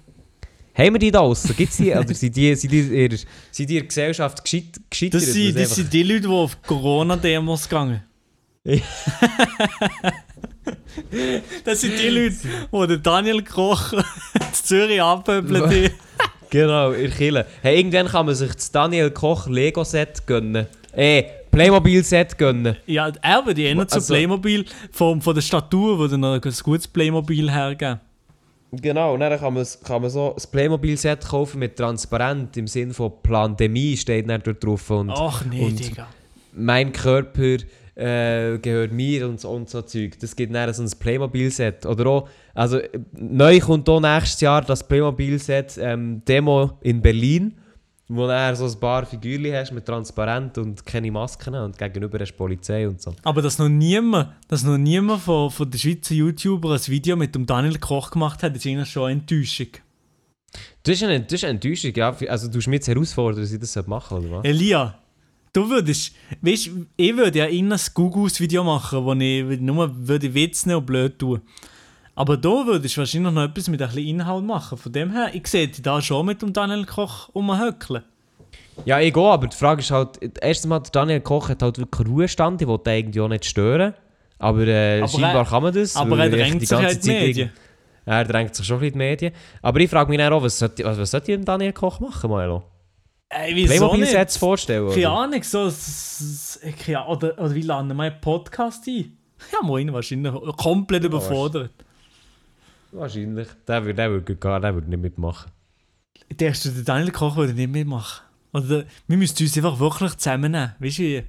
Haben wir die da draussen? Gibt es die? Oder sind die, sind die, in sind die in der Gesellschaft gescheit, gescheitert? Das sind, das sind die Leute, die auf Corona-Demos gegangen (laughs) Das sind die Leute, die der Daniel Koch in Zürich einfach- (laughs) Genau, der Kille. Hey, irgendwann kann man sich das Daniel Koch Lego-Set gönnen. Eh, Playmobil-Set gönnen. Ja, aber die ändern zu Also- Playmobil von, von der Statur, wo dann noch ein gutes Playmobil hergeben. Genau, und dann kann man, kann man so ein Playmobil-Set kaufen mit Transparent im Sinne von Pandemie steht dann dort drauf und Ach nee, und- Digga. mein Körper äh, gehört mir und so, und so Zeug. Das gibt dann so ein Playmobil-Set. Oder auch, also äh, neu kommt auch nächstes Jahr das Playmobil-Set ähm, Demo in Berlin, wo du so ein paar Figürchen hast mit Transparent und keine Masken und gegenüber hast Polizei und so. Aber dass noch niemand, dass noch niemand von, von den Schweizer YouTuber ein Video mit dem Daniel Koch gemacht hat, ist eigentlich schon eine Enttäuschung. Das ist eine, das ist eine Enttäuschung, ja. Also du mich jetzt herausfordern, dass ich das machen oder was? Elia, du würdest, weißt, ich würde ja immer ein Gugus-Video machen, wo ich nur würde Witz nehmen und blöd tun. Aber da würdest du wahrscheinlich noch etwas mit ein bisschen Inhalt machen. Von dem her, ich sehe dich da schon mit dem Daniel Koch umhöckeln. Ja, ich gehe, aber die Frage ist halt, erstens mal, Daniel Koch hat halt wirklich Ruhestand, ich will den irgendwie auch nicht stören. Aber, äh, Aber scheinbar er- kann man das. Aber er drängt sich halt die Medien. Er drängt sich schon ein bisschen die Medien. Aber ich frage mich dann auch, was sollte, was, was sollte ich dem Daniel Koch machen, Milo? Ey, Playmobil-Sets nicht? vorstellen? Keine? Ahnung, so, keine Ahnung, oder, oder wie landen wir einen Podcast ein? Ja, moin, wahrscheinlich komplett überfordert. Wahrscheinlich. Der würde der würde gar der würde nicht mitmachen. Der erste, der Daniel Koch würde nicht mitmachen. Oder wir müssten uns einfach wirklich zusammennehmen. Weißt du wie?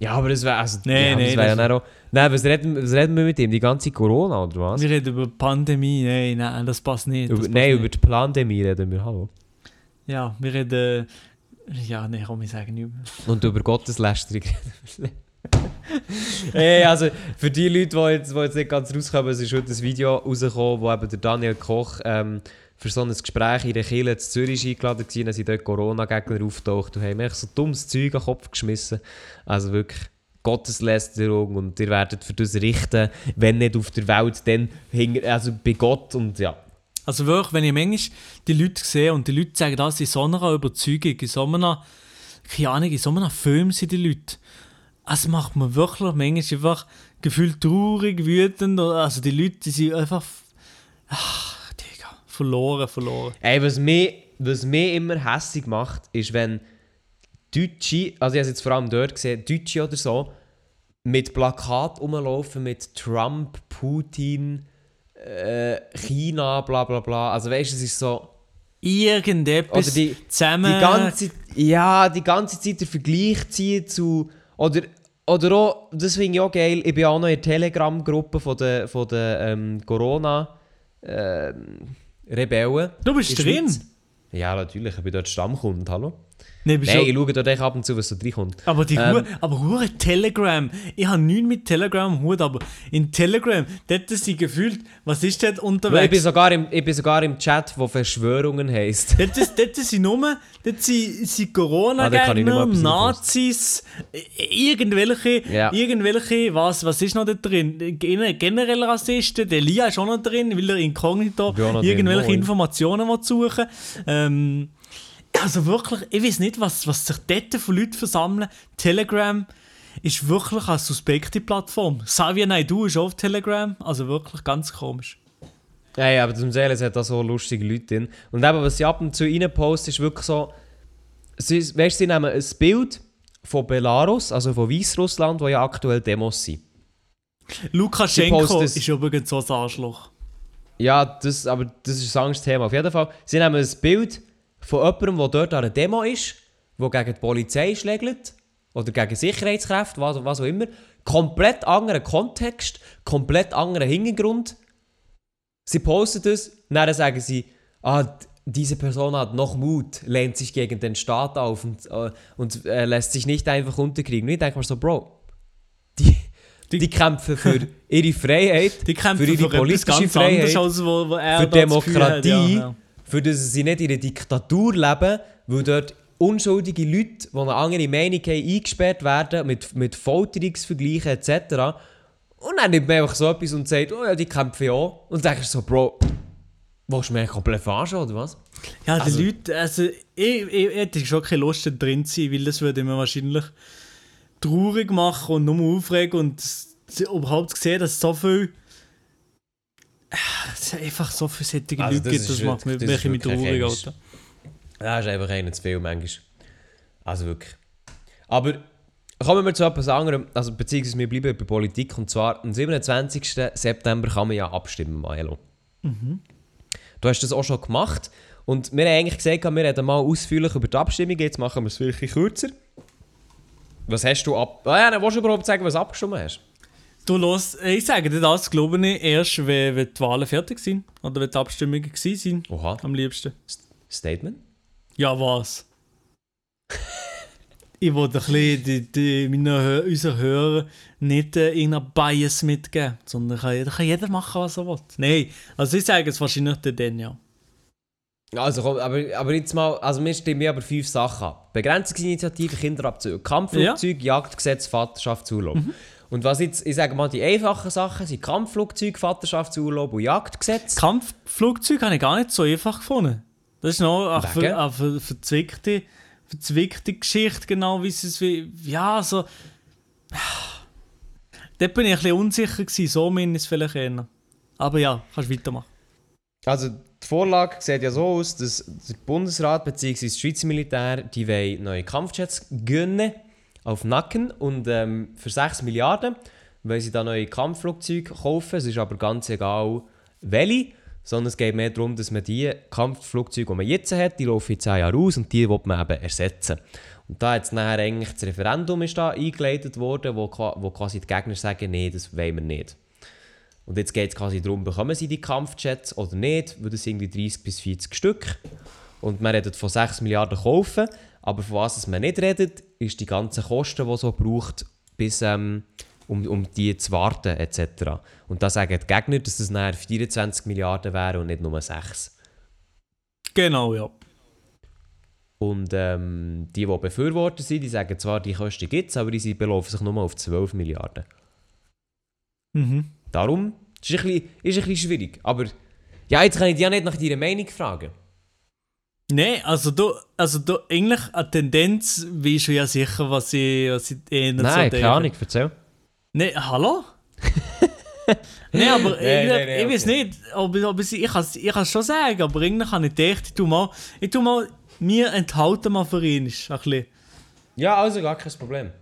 Ja, aber das wäre also, Nee, ja, nee, das ja das- auch... Nein, was reden, was reden wir mit ihm? Die ganze Corona, oder was? Wir reden über Pandemie. Nein, nein, das passt nicht. Das Über, passt nein, nicht. über die Pandemie reden wir, hallo. Ja, wir reden. Ja, nein, komm, ich sage nicht mehr. Und über Gotteslästerung. (laughs) hey, also für die Leute, die jetzt, die jetzt nicht ganz rauskommen, es ist heute ein Video rausgekommen, wo eben der Daniel Koch ähm, für so ein Gespräch in der Kirche in Zürich eingeladen war, dann sind dort Corona-Gegner auftaucht und haben mir so dummes Zeug an den Kopf geschmissen. Also wirklich Gotteslästerung und ihr werdet für das richten, wenn nicht auf der Welt, dann also bei Gott und ja. Also wirklich, wenn ich manchmal die Leute sehe und die Leute sagen das in so einer Überzeugung, in so einer, keine Ahnung, in so einem Film sind die Leute. Es macht mir wirklich manchmal einfach gefühlt traurig, wütend. Also die Leute, die sind einfach, ach, Digga, verloren, verloren. Ey, was mich, was mich immer hässlich macht, ist, wenn Deutsche, also ich habe es jetzt vor allem dort gesehen, Deutsche oder so, mit Plakat rumlaufen mit Trump, Putin, äh, China, bla bla bla. Also weißt du, es ist so. Irgendetwas die- zusammen. Die ganze, ja, die ganze Zeit den Vergleich ziehen zu. Oder, oder auch, das finde ich auch geil, ich bin auch noch in der Telegram-Gruppe von den, von den ähm, Corona-Rebellen. du bist drin? Ja, natürlich, ich bin dort Stammkunde, hallo? Bist Nein, ich schaue dort ab und zu, was so reinkommt. Aber die Ähm, Hure, aber Hure Telegram. Ich habe nichts mit Telegram am Hut, aber in Telegram, dort ist sie gefühlt, was ist dort Ich bin, unterwegs? sogar im, ich bin sogar im Chat, wo Verschwörungen heisst. Dort ist, dort sind nur, dort sind, sind Ah, da Corona-Gegner, etwas Nazis, irgendwelche, Ja. irgendwelche, was, was ist noch da drin? Gen- Generell Rassisten, der Lia ist auch noch drin, weil er inkognito drin, irgendwelche moin. Informationen will suchen ähm, Also wirklich, ich weiß nicht, was, was sich dort von Leuten versammeln. Telegram ist wirklich eine suspekte Plattform. Xavier Naidoo ist auch auf Telegram, also wirklich ganz komisch. Nein, aber zum Seelen, es hat da so lustige Leute drin. Und eben, was sie ab und zu reinposten, ist wirklich so. Sie, weißt, du, sie nehmen ein Bild von Belarus, also von Weißrussland, wo ja aktuell Demos sind. Lukaschenko ist übrigens so ein Arschloch. Ja, das, aber das ist ein anderes Thema. Auf jeden Fall, sie nehmen ein Bild von jemandem, der dort an einer Demo ist, der gegen die Polizei schlägt oder gegen Sicherheitskräfte, was, was auch immer. Komplett anderer Kontext, komplett anderer Hintergrund. Sie posten das, dann sagen sie, ah, diese Person hat noch Mut, lehnt sich gegen den Staat auf und, äh, und äh, lässt sich nicht einfach unterkriegen. Und ich denke mir so, Bro, die, die, kämpfen für ihre Freiheit, Die kämpfen für ihre etwas politische Freiheit, anderes, er für Gefühl hat, Demokratie, ja, ja. Für das sie nicht in einer Diktatur leben, weil dort unschuldige Leute, die eine andere Meinung haben, eingesperrt werden mit, mit Folterungsvergleichen etc. Und dann nimmt man einfach so etwas und sagt, oh ja, die kämpfen ja auch. Und dann denkst du so, Bro, willst du mich komplett verarschen oder was? Ja, die Also- Leute, also ich, ich, ich hätte schon keine Lust drin zu sein, weil das würde mir wahrscheinlich traurig machen und nur aufregen und überhaupt sehen, dass so viel es einfach so viele solche Also Leute das gibt, das macht mich das mit traurig. Alter. Das ist einfach einer zu viel manchmal. Also wirklich. Aber kommen wir zu etwas anderem, also beziehungsweise wir bleiben bei Politik und zwar am 27. September kann man ja abstimmen, Maelo. Du hast das auch schon gemacht und wir haben eigentlich gesagt, wir reden mal ausführlich über die Abstimmung, jetzt machen wir es wirklich kürzer. Was hast du ab... Ah, ja, willst du überhaupt sagen, was du abgestimmt hast? Du los, ich sage dir das, glaube ich, erst wenn, wenn die Wahlen fertig sind oder wenn die Abstimmungen gewesen sind, Oha, am liebsten. Statement? Ja, was? (laughs) ich wollte ein bisschen die, die, meinen, Hö- unseren Hörern nicht äh, irgendeinen Bias mitgeben, sondern kann, jeder- kann jeder machen, was er will. Nein, also ich sage es wahrscheinlich dann, ja. Also komm, aber, aber jetzt mal, also wir stimmen ja aber fünf Sachen ab. Begrenzungsinitiative, Kinderabzüge, Kampfflugzeug, Jagdgesetz, Vaterschaftsurlaub. Und was jetzt, ich sage mal, die einfachen Sachen sind Kampfflugzeug, Vaterschaftsurlaub und Jagdgesetz. Kampfflugzeug habe ich gar nicht so einfach gefunden. Das ist noch eine, Wegen? ver, eine ver, verzwickte, verzwickte Geschichte, genau wie es wie, ja, so. (sighs) Dort bin ich ein bisschen unsicher gewesen, so meine ich es vielleicht eher. Aber ja, kannst weitermachen. Also die Vorlage sieht ja so aus, dass der Bundesrat bzw. das Schweizer Militär die wollen neue Kampfjets gönnen auf Nacken und ähm, für 6 Milliarden wollen sie da neue Kampfflugzeuge kaufen. Es ist aber ganz egal welche, sondern es geht mehr darum, dass man die Kampfflugzeuge, die man jetzt hat, die laufen in 10 Jahren aus und die will man eben ersetzen. Und da jetzt nachher eigentlich das Referendum ist da eingeleitet worden, wo, wo quasi die Gegner sagen, nee, das wollen wir nicht. Und jetzt geht es quasi darum, bekommen sie die Kampfjets oder nicht, weil das irgendwie 30 bis 40 Stück. Und man redet von 6 Milliarden kaufen, aber von was man nicht redet, ist die ganzen Kosten, die es so braucht, bis, ähm, um, um die zu warten etc. Und da sagen die Gegner, dass das nachher 24 Milliarden wären und nicht nur 6. Genau, ja. Und ähm, die, die Befürworter sind, die sagen zwar, die Kosten gibt es, aber die belaufen sich nur auf 12 Milliarden. Mhm. Darum ist es ein bisschen, ist ein bisschen schwierig. Aber Ja, jetzt kann ich dich ja nicht nach deiner Meinung fragen. Nein, also du, also du, eigentlich eine Tendenz, weißt du ja sicher, was ich, was ich eher so Nein, denke. keine Ahnung, erzähl. Nein, hallo? (laughs) Nein, aber irgendwie, nein, nein, ich weiß okay. nicht, ob, ob ich, ich kann es ich kann's schon sagen, aber irgendwie kann ich gedacht, ich tu mal, ich tu mal mir enthalten mal für ihn, ein bisschen. Ja, also gar kein Problem.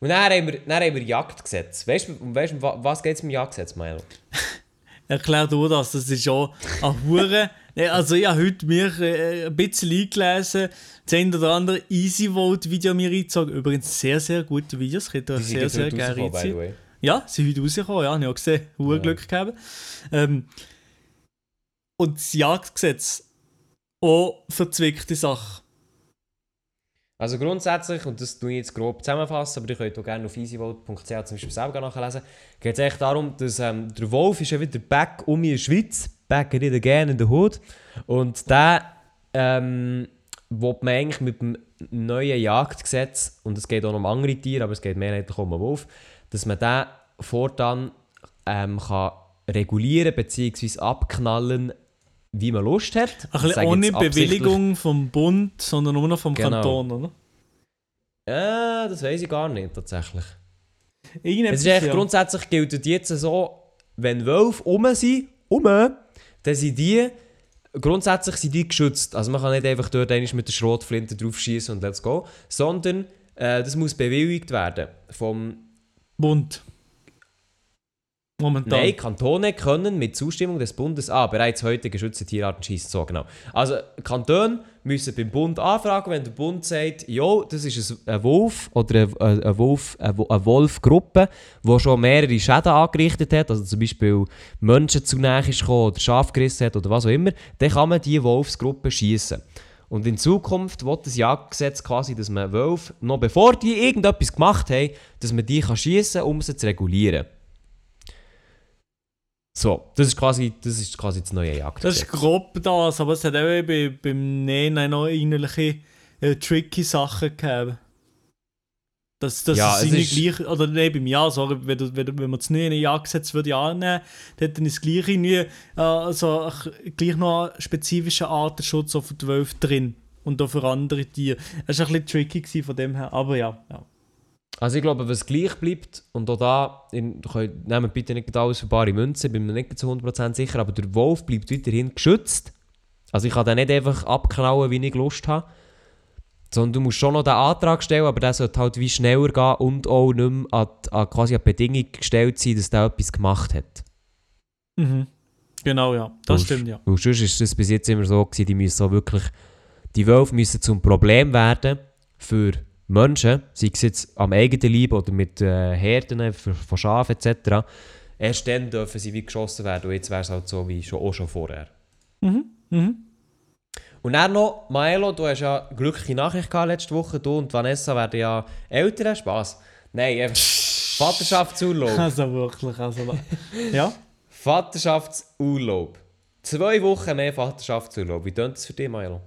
Und dann haben wir, dann haben wir Jagdgesetz. Weißt du, um was geht es mit dem Jagdgesetz, Milo? (laughs) Erklär du das, das ist schon eine Hure. (laughs) Also ich habe heute mir äh, ein bisschen eingelesen, das eine oder andere Easy Vote Video mir reingezogen. Übrigens sehr, sehr gute Videos, könnt ihr sehr, sehr gerne reinziehen. Ja, sie sind heute rausgekommen, ja, ich habe gesehen, hure Ja. Glück gehabt. Ähm, und das Jagdgesetz, auch verzwickte Sache. Also grundsätzlich, und das tue ich jetzt grob zusammenfassen, aber ihr könnt auch gerne auf easyvote.ch zum Beispiel selber nachlesen, geht es echt darum, dass ähm, der Wolf ist ja wieder back um in der Schweiz, back it again in the hood, und der ähm, will man eigentlich mit dem neuen Jagdgesetz, und es geht auch um andere Tiere, aber es geht mehrheitlich um den Wolf, dass man den fortan ähm, kann regulieren bzw. abknallen, wie man Lust hat. Ein bisschen ohne Bewilligung vom Bund, sondern nur noch vom Genau. Kanton, oder? Äh, das weiß ich gar nicht tatsächlich. Es ist echt, ja. grundsätzlich gilt es jetzt so, wenn Wölfe um sind, um, dann sind die, grundsätzlich sind die geschützt. Also man kann nicht einfach dort einmal mit der Schrotflinte drauf schießen und let's go, sondern äh, das muss bewilligt werden. Vom Bund. Momentan. Nein, Kantone können mit Zustimmung des Bundes ah, bereits heute geschützte Tierarten schießen. So genau. Also Kantone müssen beim Bund anfragen, wenn der Bund sagt, jo, das ist ein, Wolf oder eine, Wolf, Wolfgruppe, die schon mehrere Schäden angerichtet hat, also zum Beispiel Menschen zu nahe ist gekommen oder Schaf gerissen hat oder was auch immer, dann kann man diese Wolfsgruppe schießen. Und in Zukunft wird das Jagdgesetz quasi, dass man Wölfe, noch bevor die irgendetwas gemacht haben, dass man die kann schießen um sie zu regulieren. So, das ist quasi das, ist quasi das neue Jagdgesetz. Das ist grob das, aber es hat auch bei, beim Nähen noch irgendwelche äh, tricky Sachen gegeben. Das, das Ja, ist es irgendwie ist- gleich, oder nein, beim Jahr, sorry, wenn, du, wenn, wenn man das neue Jagdgesetz würde annehmen, dann hätte es gleich irgendwie, äh, also, ach, gleich noch spezifischen Artenschutz auf die Wölfe drin. Und auch für andere Tiere. Es war ein bisschen tricky von dem her, aber ja. ja. Also ich glaube, was gleich bleibt, und auch da, in, könnt- nehmt bitte nicht alles für bare Münze, bin mir nicht zu 100% sicher, aber der Wolf bleibt weiterhin geschützt. Also ich kann den nicht einfach abknallen, wie ich Lust habe. Sondern du musst schon noch den Antrag stellen, aber der sollte halt wie schneller gehen und auch nicht mehr an, die- an quasi an die Bedingung gestellt sein, dass der etwas gemacht hat. Mhm. Genau, ja. Das Sonst- stimmt, ja. Weil sonst ist es bis jetzt immer so gewesen, die müssen auch wirklich, die Wölfe müssen zum Problem werden für Menschen, sei es jetzt am eigenen Leib oder mit äh, Herden für- von Schafen etc. Erst dann dürfen sie wie geschossen werden und jetzt wäre es halt so wie schon, auch schon vorher. Mhm. Mhm. Und dann noch, Maelo, du hast ja eine glückliche Nachricht gehabt letzte Woche, du und Vanessa werden ja älter, Spaß. Nein, einfach Vaterschaftsurlaub. (laughs) Also wirklich, also. ja? Vaterschaftsurlaub. Zwei Wochen mehr Vaterschaftsurlaub. Wie tönt das für dich, Maelo?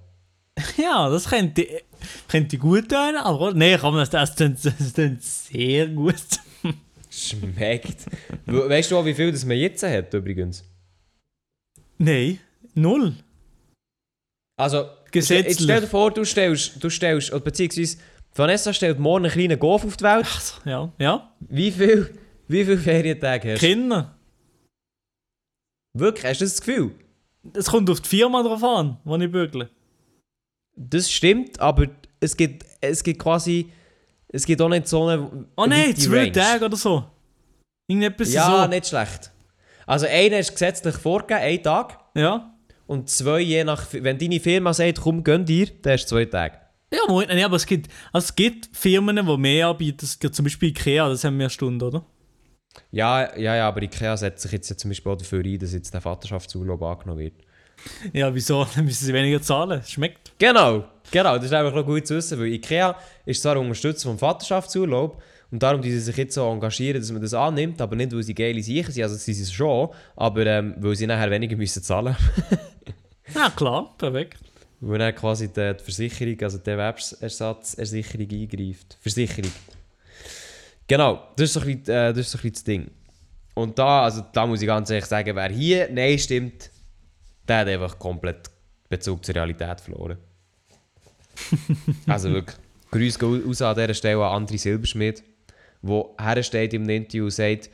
(laughs) Ja, das könnte, könnte gut tun, aber nein, kann man, das das sehr gut. (laughs) Schmeckt. We- weißt du auch, wie viel das man jetzt hat, übrigens? Nein, null. Also, jetzt Gesetzlich. stell dir vor, du stellst, du stellst oder beziehungsweise Vanessa stellt morgen einen kleinen Golf auf die Welt. Also, ja, ja. Wie viel, wie viele Ferientage hast du? Kinder. Wirklich, hast du das Gefühl? Es kommt auf die Firma drauf an, wo ich bügle. Das stimmt, aber es gibt, es gibt quasi, es gibt auch nicht so eine Oh nein, zwei. Tage oder so. Irgendetwas Ja, so. nicht schlecht. Also einer ist gesetzlich vorgegeben, ein Tag. Ja. Und zwei je nach, wenn deine Firma sagt, komm, gönn dir, dann hast du zwei Tage. Ja, Moment, nein, aber es gibt, also es gibt Firmen, die mehr anbieten. Zum Beispiel Ikea, das haben wir eine Stunde, oder? Ja, ja, ja, aber Ikea setzt sich jetzt ja zum Beispiel auch dafür ein, dass jetzt der Vaterschaftsurlaub angenommen wird. Ja, wieso? (laughs) Dann müssen sie weniger zahlen. Schmeckt. Genau, genau, das ist einfach noch gut zu wissen, weil Ikea ist zwar Unterstützer vom Vaterschaftsurlaub und darum die sie sich jetzt so engagieren, dass man das annimmt, aber nicht, weil sie geile Sicher sind, also sie sind es schon, aber ähm, weil sie nachher weniger müssen zahlen Ja, klar, perfekt. weil dann quasi die, die Versicherung, also die Erwerbsersatzversicherung eingreift. Versicherung. Genau, das ist so ein bisschen, äh, das, ist so ein bisschen das Ding. Und da, also da muss ich ganz ehrlich sagen, wer hier Nein stimmt, der hat einfach komplett Bezug zur Realität verloren. (laughs) also wirklich, Grüße gehen aus an dieser Stelle an André Silberschmidt, der hersteht im Interview und sagt,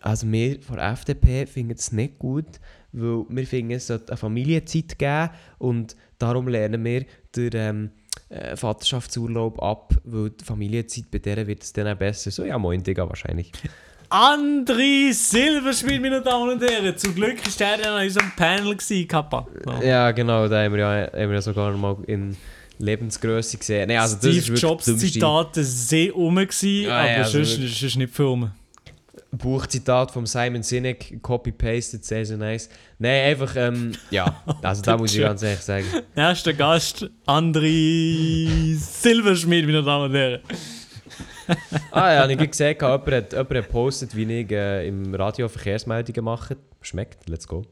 also wir von der FDP finden es nicht gut, weil wir finden, es sollte eine Familienzeit geben und darum lernen wir den ähm, äh, Vaterschaftsurlaub ab, weil die Familienzeit bei der wird es dann auch besser. So, ja, moin, Digga, wahrscheinlich. (laughs) André Silberschmidt, meine Damen und Herren. Zum Glück war der an unserem Panel, gewesen, Kappa. Ja. Ja, genau, da haben wir ja, haben wir ja sogar noch mal in Lebensgröße gesehen. Nee, also Steve Jobs Zitate sehr rum, gewesen, Ah, aber ja, also sonst wirklich. ist es nicht viel rum. Buchzitat von Simon Sinek, copy-pasted, sehr, sehr nice. Nein, einfach, ähm, ja, also da (laughs) muss ich ganz ehrlich sagen. Erster Gast, André Silberschmidt, meine Damen und Herren. Ah ja, ich habe gesehen, jemand hat, jemand hat gepostet, wie ich äh, im Radio Verkehrsmeldungen mache. Schmeckt, let's go.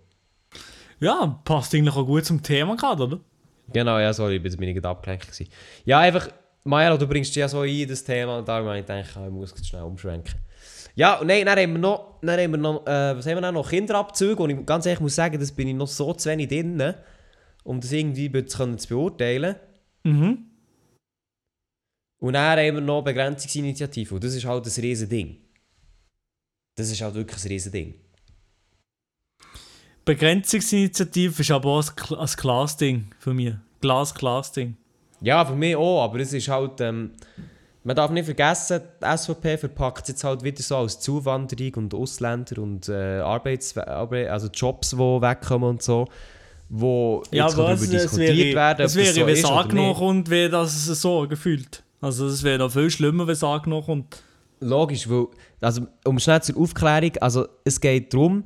Ja, passt eigentlich auch gut zum Thema gerade, oder? Genau, ja, sorry, bin ich gerade abgelenkt gewesen. Ja, einfach, Maja, du bringst ja so ein in das Thema und darum habe ich gedacht, ich muss jetzt schnell umschwenken. Ja, und nein, dann haben wir noch, dann haben wir noch äh, was haben wir dann noch, Kinderabzüge und ich ganz ehrlich muss sagen, das bin ich noch so zu wenig drin, um das irgendwie zu können zu beurteilen. Mhm. Und dann haben wir noch Begrenzungsinitiative und das ist halt ein riesen Ding. Das ist halt wirklich ein riesen Ding. Begrenzungsinitiative ist aber auch ein ein Glas-Ding für mich. Glas-Glas-Ding. Ja, für mich auch, aber es ist halt, ähm, man darf nicht vergessen, die SVP verpackt es jetzt halt wieder so als Zuwanderung und Ausländer und äh, Arbeits Arbe also Jobs, die wegkommen und so, wo Ja, jetzt es, darüber diskutiert wäre, werden, es wäre das so wenn es angenommen kommt, wäre das so gefühlt. Also es wäre noch viel schlimmer, wenn es angenommen kommt. Logisch, weil, also um schnell zur Aufklärung, also es geht darum,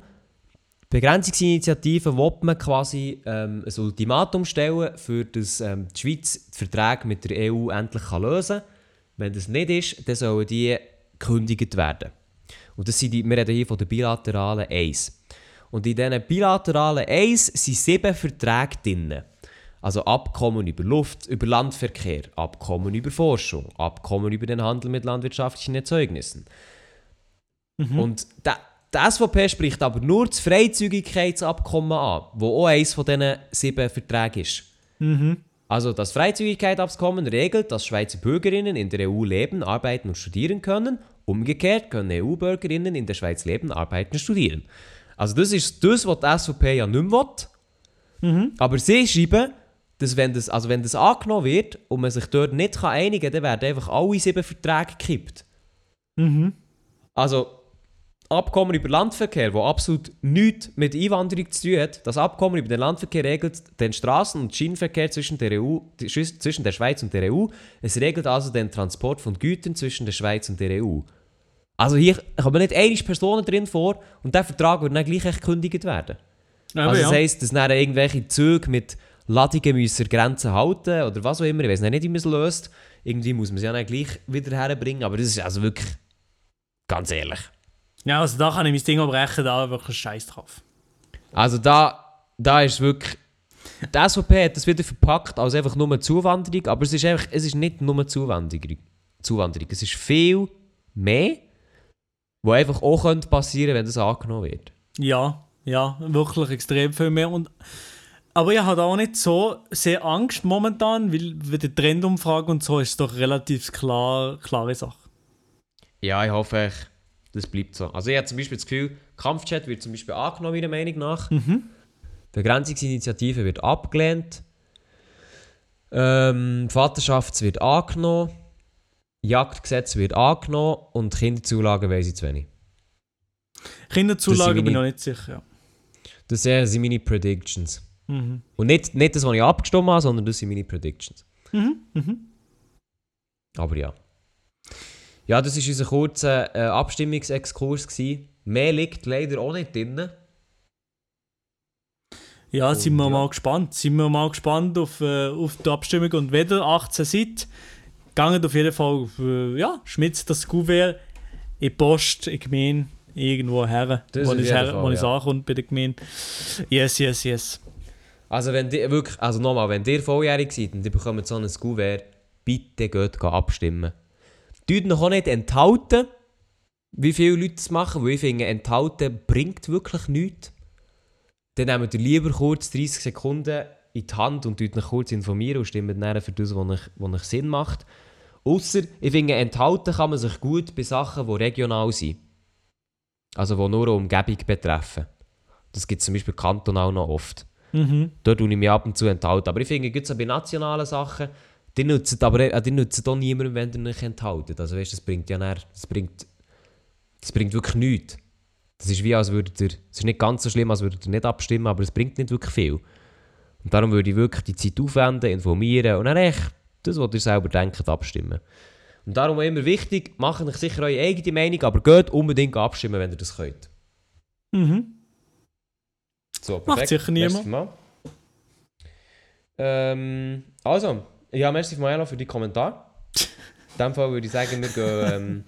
Begrenzungsinitiative will man quasi ähm, ein Ultimatum stellen, für das ähm, die Schweiz die Verträge mit der EU endlich kann lösen kann. Wenn das nicht ist, dann sollen die gekündigt werden. Und das sind die, wir reden hier von den bilateralen Eis. Und in diesen bilateralen Eis sind sieben Verträge drin. Also Abkommen über Luft, über Landverkehr, Abkommen über Forschung, Abkommen über den Handel mit landwirtschaftlichen Erzeugnissen. Und da, die SVP spricht aber nur das Freizügigkeitsabkommen an, wo auch eines von diesen sieben Verträgen ist. Also das Freizügigkeitsabkommen regelt, dass Schweizer Bürgerinnen in der EU leben, arbeiten und studieren können. Umgekehrt können EU-Bürgerinnen in der Schweiz leben, arbeiten und studieren. Also das ist das, was die SVP ja nicht mehr will. Aber sie schreiben, dass wenn das, also wenn das angenommen wird und man sich dort nicht kann einigen kann, dann werden einfach alle sieben Verträge gekippt. Also Abkommen über Landverkehr, wo absolut nichts mit Einwanderung zu tun hat. Das Abkommen über den Landverkehr regelt den Straßen- und Schienenverkehr zwischen der, EU, zwischen der Schweiz und der EU. Es regelt also den Transport von Gütern zwischen der Schweiz und der EU. Also hier kommen nicht einige Personen drin vor und der Vertrag wird dann gleich gekündigt werden. Aber also das ja. heisst, dass dann irgendwelche Züge mit Ladungen müssen Grenzen halten oder was auch immer. Ich weiß nicht, wie man es löst. Irgendwie muss man es ja dann gleich wieder herbringen. Aber das ist also wirklich ganz ehrlich. Ja, also da kann ich mein Ding abbrechen, da wirklich Scheiß drauf. Also da, da ist wirklich. Die SVP hat das wieder verpackt als einfach nur Zuwanderung, aber es ist, einfach, es ist nicht nur Zuwanderung. Zuwanderung. Es ist viel mehr, was einfach auch könnte passieren wenn das angenommen wird. Ja, ja, wirklich extrem viel mehr. Und, aber ich habe auch nicht so sehr Angst momentan, weil mit der Trendumfrage und so ist es doch relativ klar, klare Sache. Ja, ich hoffe, echt, das bleibt so. Also ich habe zum Beispiel das Gefühl, Kampfchat wird zum Beispiel angenommen, meiner Meinung nach. Begrenzungsinitiative wird abgelehnt. Ähm, Vaterschafts wird angenommen. Jagdgesetz wird angenommen und Kinderzulagen weiss ich zu wenig. Kinderzulagen sind bin ich meine- noch nicht sicher. Das sind meine Predictions. Mhm. Und nicht, nicht das, was ich abgestimmt habe, sondern das sind meine Predictions. Mhm. Mhm. Aber ja. Ja, das war unser kurzer äh, Abstimmungsexkurs. gewesen. Mehr liegt leider auch nicht drin. Ja, sind wir ja. mal gespannt. Sind wir mal gespannt auf, äh, auf die Abstimmung. Und wenn ihr 18 seid, geht auf jeden Fall auf, äh, ja, schmitzt das Kuvert in die Post, in die Gemeinde, irgendwo her, Das wo es her- Fall, ja. ankommt bei der Gemeinde. Yes, yes, yes. Also wenn ihr wirklich, also nochmal, wenn ihr volljährig seid und ihr bekommt so ein Kuvert, bitte geht abstimmen. Tut noch auch nicht enthalten, wie viele Leute das machen, weil ich finde, enthalten bringt wirklich nichts. dann nehmt ihr lieber kurz 30 Sekunden in die Hand und euch kurz informieren und stimmt dann für das, was euch, was euch Sinn macht. Ausser, ich finde, enthalten kann man sich gut bei Sachen, die regional sind. Also die nur eine Umgebung betreffen. Das gibt es zum Beispiel kantonal noch oft. Mhm. Dort tue ich mich ab und zu enthalten. Aber ich finde, gibt es bei nationalen Sachen, die nutzen aber äh, die nutzen auch niemandem, wenn ihr nicht enthaltet. Also weißt, das bringt ja näher, das bringt, das bringt wirklich nichts. Das ist wie, als würdet ihr, es ist nicht ganz so schlimm, als würdet ihr nicht abstimmen, aber es bringt nicht wirklich viel. Und darum würde ich wirklich die Zeit aufwenden, informieren und dann echt das, was ihr selber denkt, abstimmen. Und darum immer wichtig, macht euch sicher eure eigene Meinung, aber geht unbedingt abstimmen, wenn ihr das könnt. Mhm. So, Macht sicher niemand. Ähm, also, ja, merci Maela für die Kommentare. (laughs) In dem Fall würde ich sagen, wir gehen, ähm,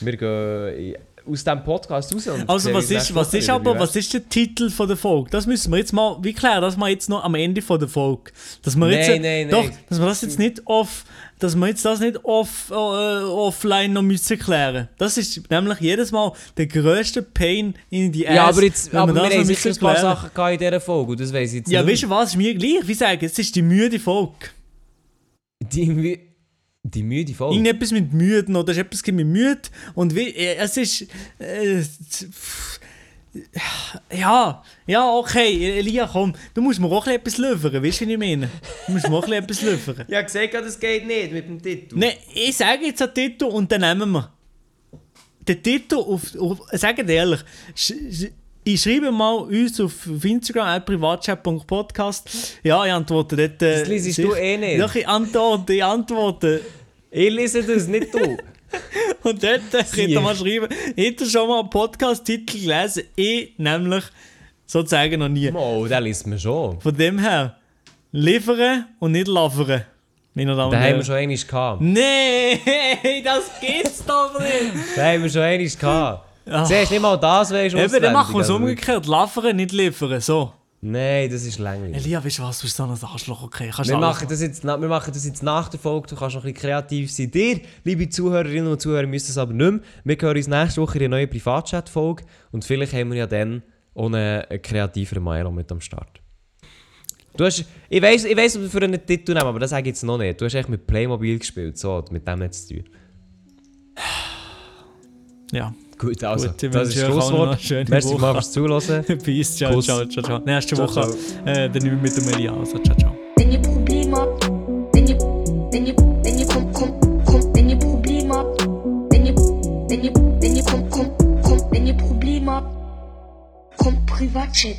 wir gehen aus diesem Podcast raus. Und Also was ist, was ist aber, was ist der Titel von der Folge? Das müssen wir jetzt mal, wie klären das mal jetzt noch am Ende von der Folge. Dass wir jetzt, Nein, nein, doch, nein. dass wir das jetzt nicht off, dass wir jetzt das nicht off, äh, offline noch müssen klären. Das ist nämlich jedes Mal der grösste Pain in die Ass. Ja, aber, jetzt, aber wir das noch haben sicher ein paar. Sachen in dieser Folge und das weiss ich jetzt Ja, nicht. weißt du was, ist mir gleich, wie sagen, es ist die müde Folge. Die, mü- die müde Folge. Irgendetwas mit Müden oder ist etwas mit müde und wie, es ist äh, ja, ja, okay, Elia, komm, du musst mir auch ein bisschen etwas liefern, weißt du, wie ich meine? Du musst mir auch ein bisschen etwas liefern. (laughs) Ja, gesagt, das geht nicht mit dem Titel. Nein, ich sage jetzt einen Titel und dann nehmen wir. Den Titel auf, auf sag dir ehrlich, sch, sch, ich schreibe mal uns auf, Instagram, privatchat.podcast. Ja, ich antworte dort. Äh, Das liest du eh nicht. Doch, ich antworte, ich antworte. Ich lese das, nicht du. (laughs) Und dort äh, könnt ihr mal schreiben, hättet ihr schon mal einen Podcast-Titel gelesen? Ich nämlich sozusagen noch nie. oh, den liest man schon. Von dem her, liefern und nicht lavern. Meine Damen und Den haben wir schon einmal gehabt. Nee, (laughs) das gibt's doch nicht! Den haben wir schon einmal gehabt. Ach. Siehst du nicht mal das, weißt du, Eben, dann machen wir es auswendig, umgekehrt. Liefern, nicht liefern. So. also- Nein, das ist länglich. Elia, weißt du was? Du bist so ein Arschloch, okay? Kannst Wir machen, das jetzt, wir machen das jetzt nach der Folge, du kannst noch ein bisschen kreativ sein. Dir, liebe Zuhörerinnen und Zuhörer, müssen es aber nicht mehr. Wir hören uns nächste Woche in eine neue Privatchat-Folge und vielleicht haben wir ja dann auch einen, kreativeren Maelo mit am Start. Du hast, ich weiss, ich weiss, was wir für einen Titel nehmen, aber das sage ich jetzt noch nicht. Du hast echt mit Playmobil gespielt, so, mit dem nichts zu tun. Ja. Gut, also, Gut, ich das ist das Schlusswort. Merci Woche. mal fürs Zuhören. (laughs) Peace, ciao, Kuss. ciao, ciao, ciao. Nächste Ciao, Woche ciao. äh, dann nicht mit dem Elia. Also, ciao, ciao. Wenn ihr Probleme habt, wenn ihr, wenn ihr, wenn ihr kommt, kommt, kommt, wenn ihr Probleme habt, wenn ihr, wenn ihr, wenn ihr kommt, kommt, kommt, wenn ihr Probleme habt, kommt Privatchat.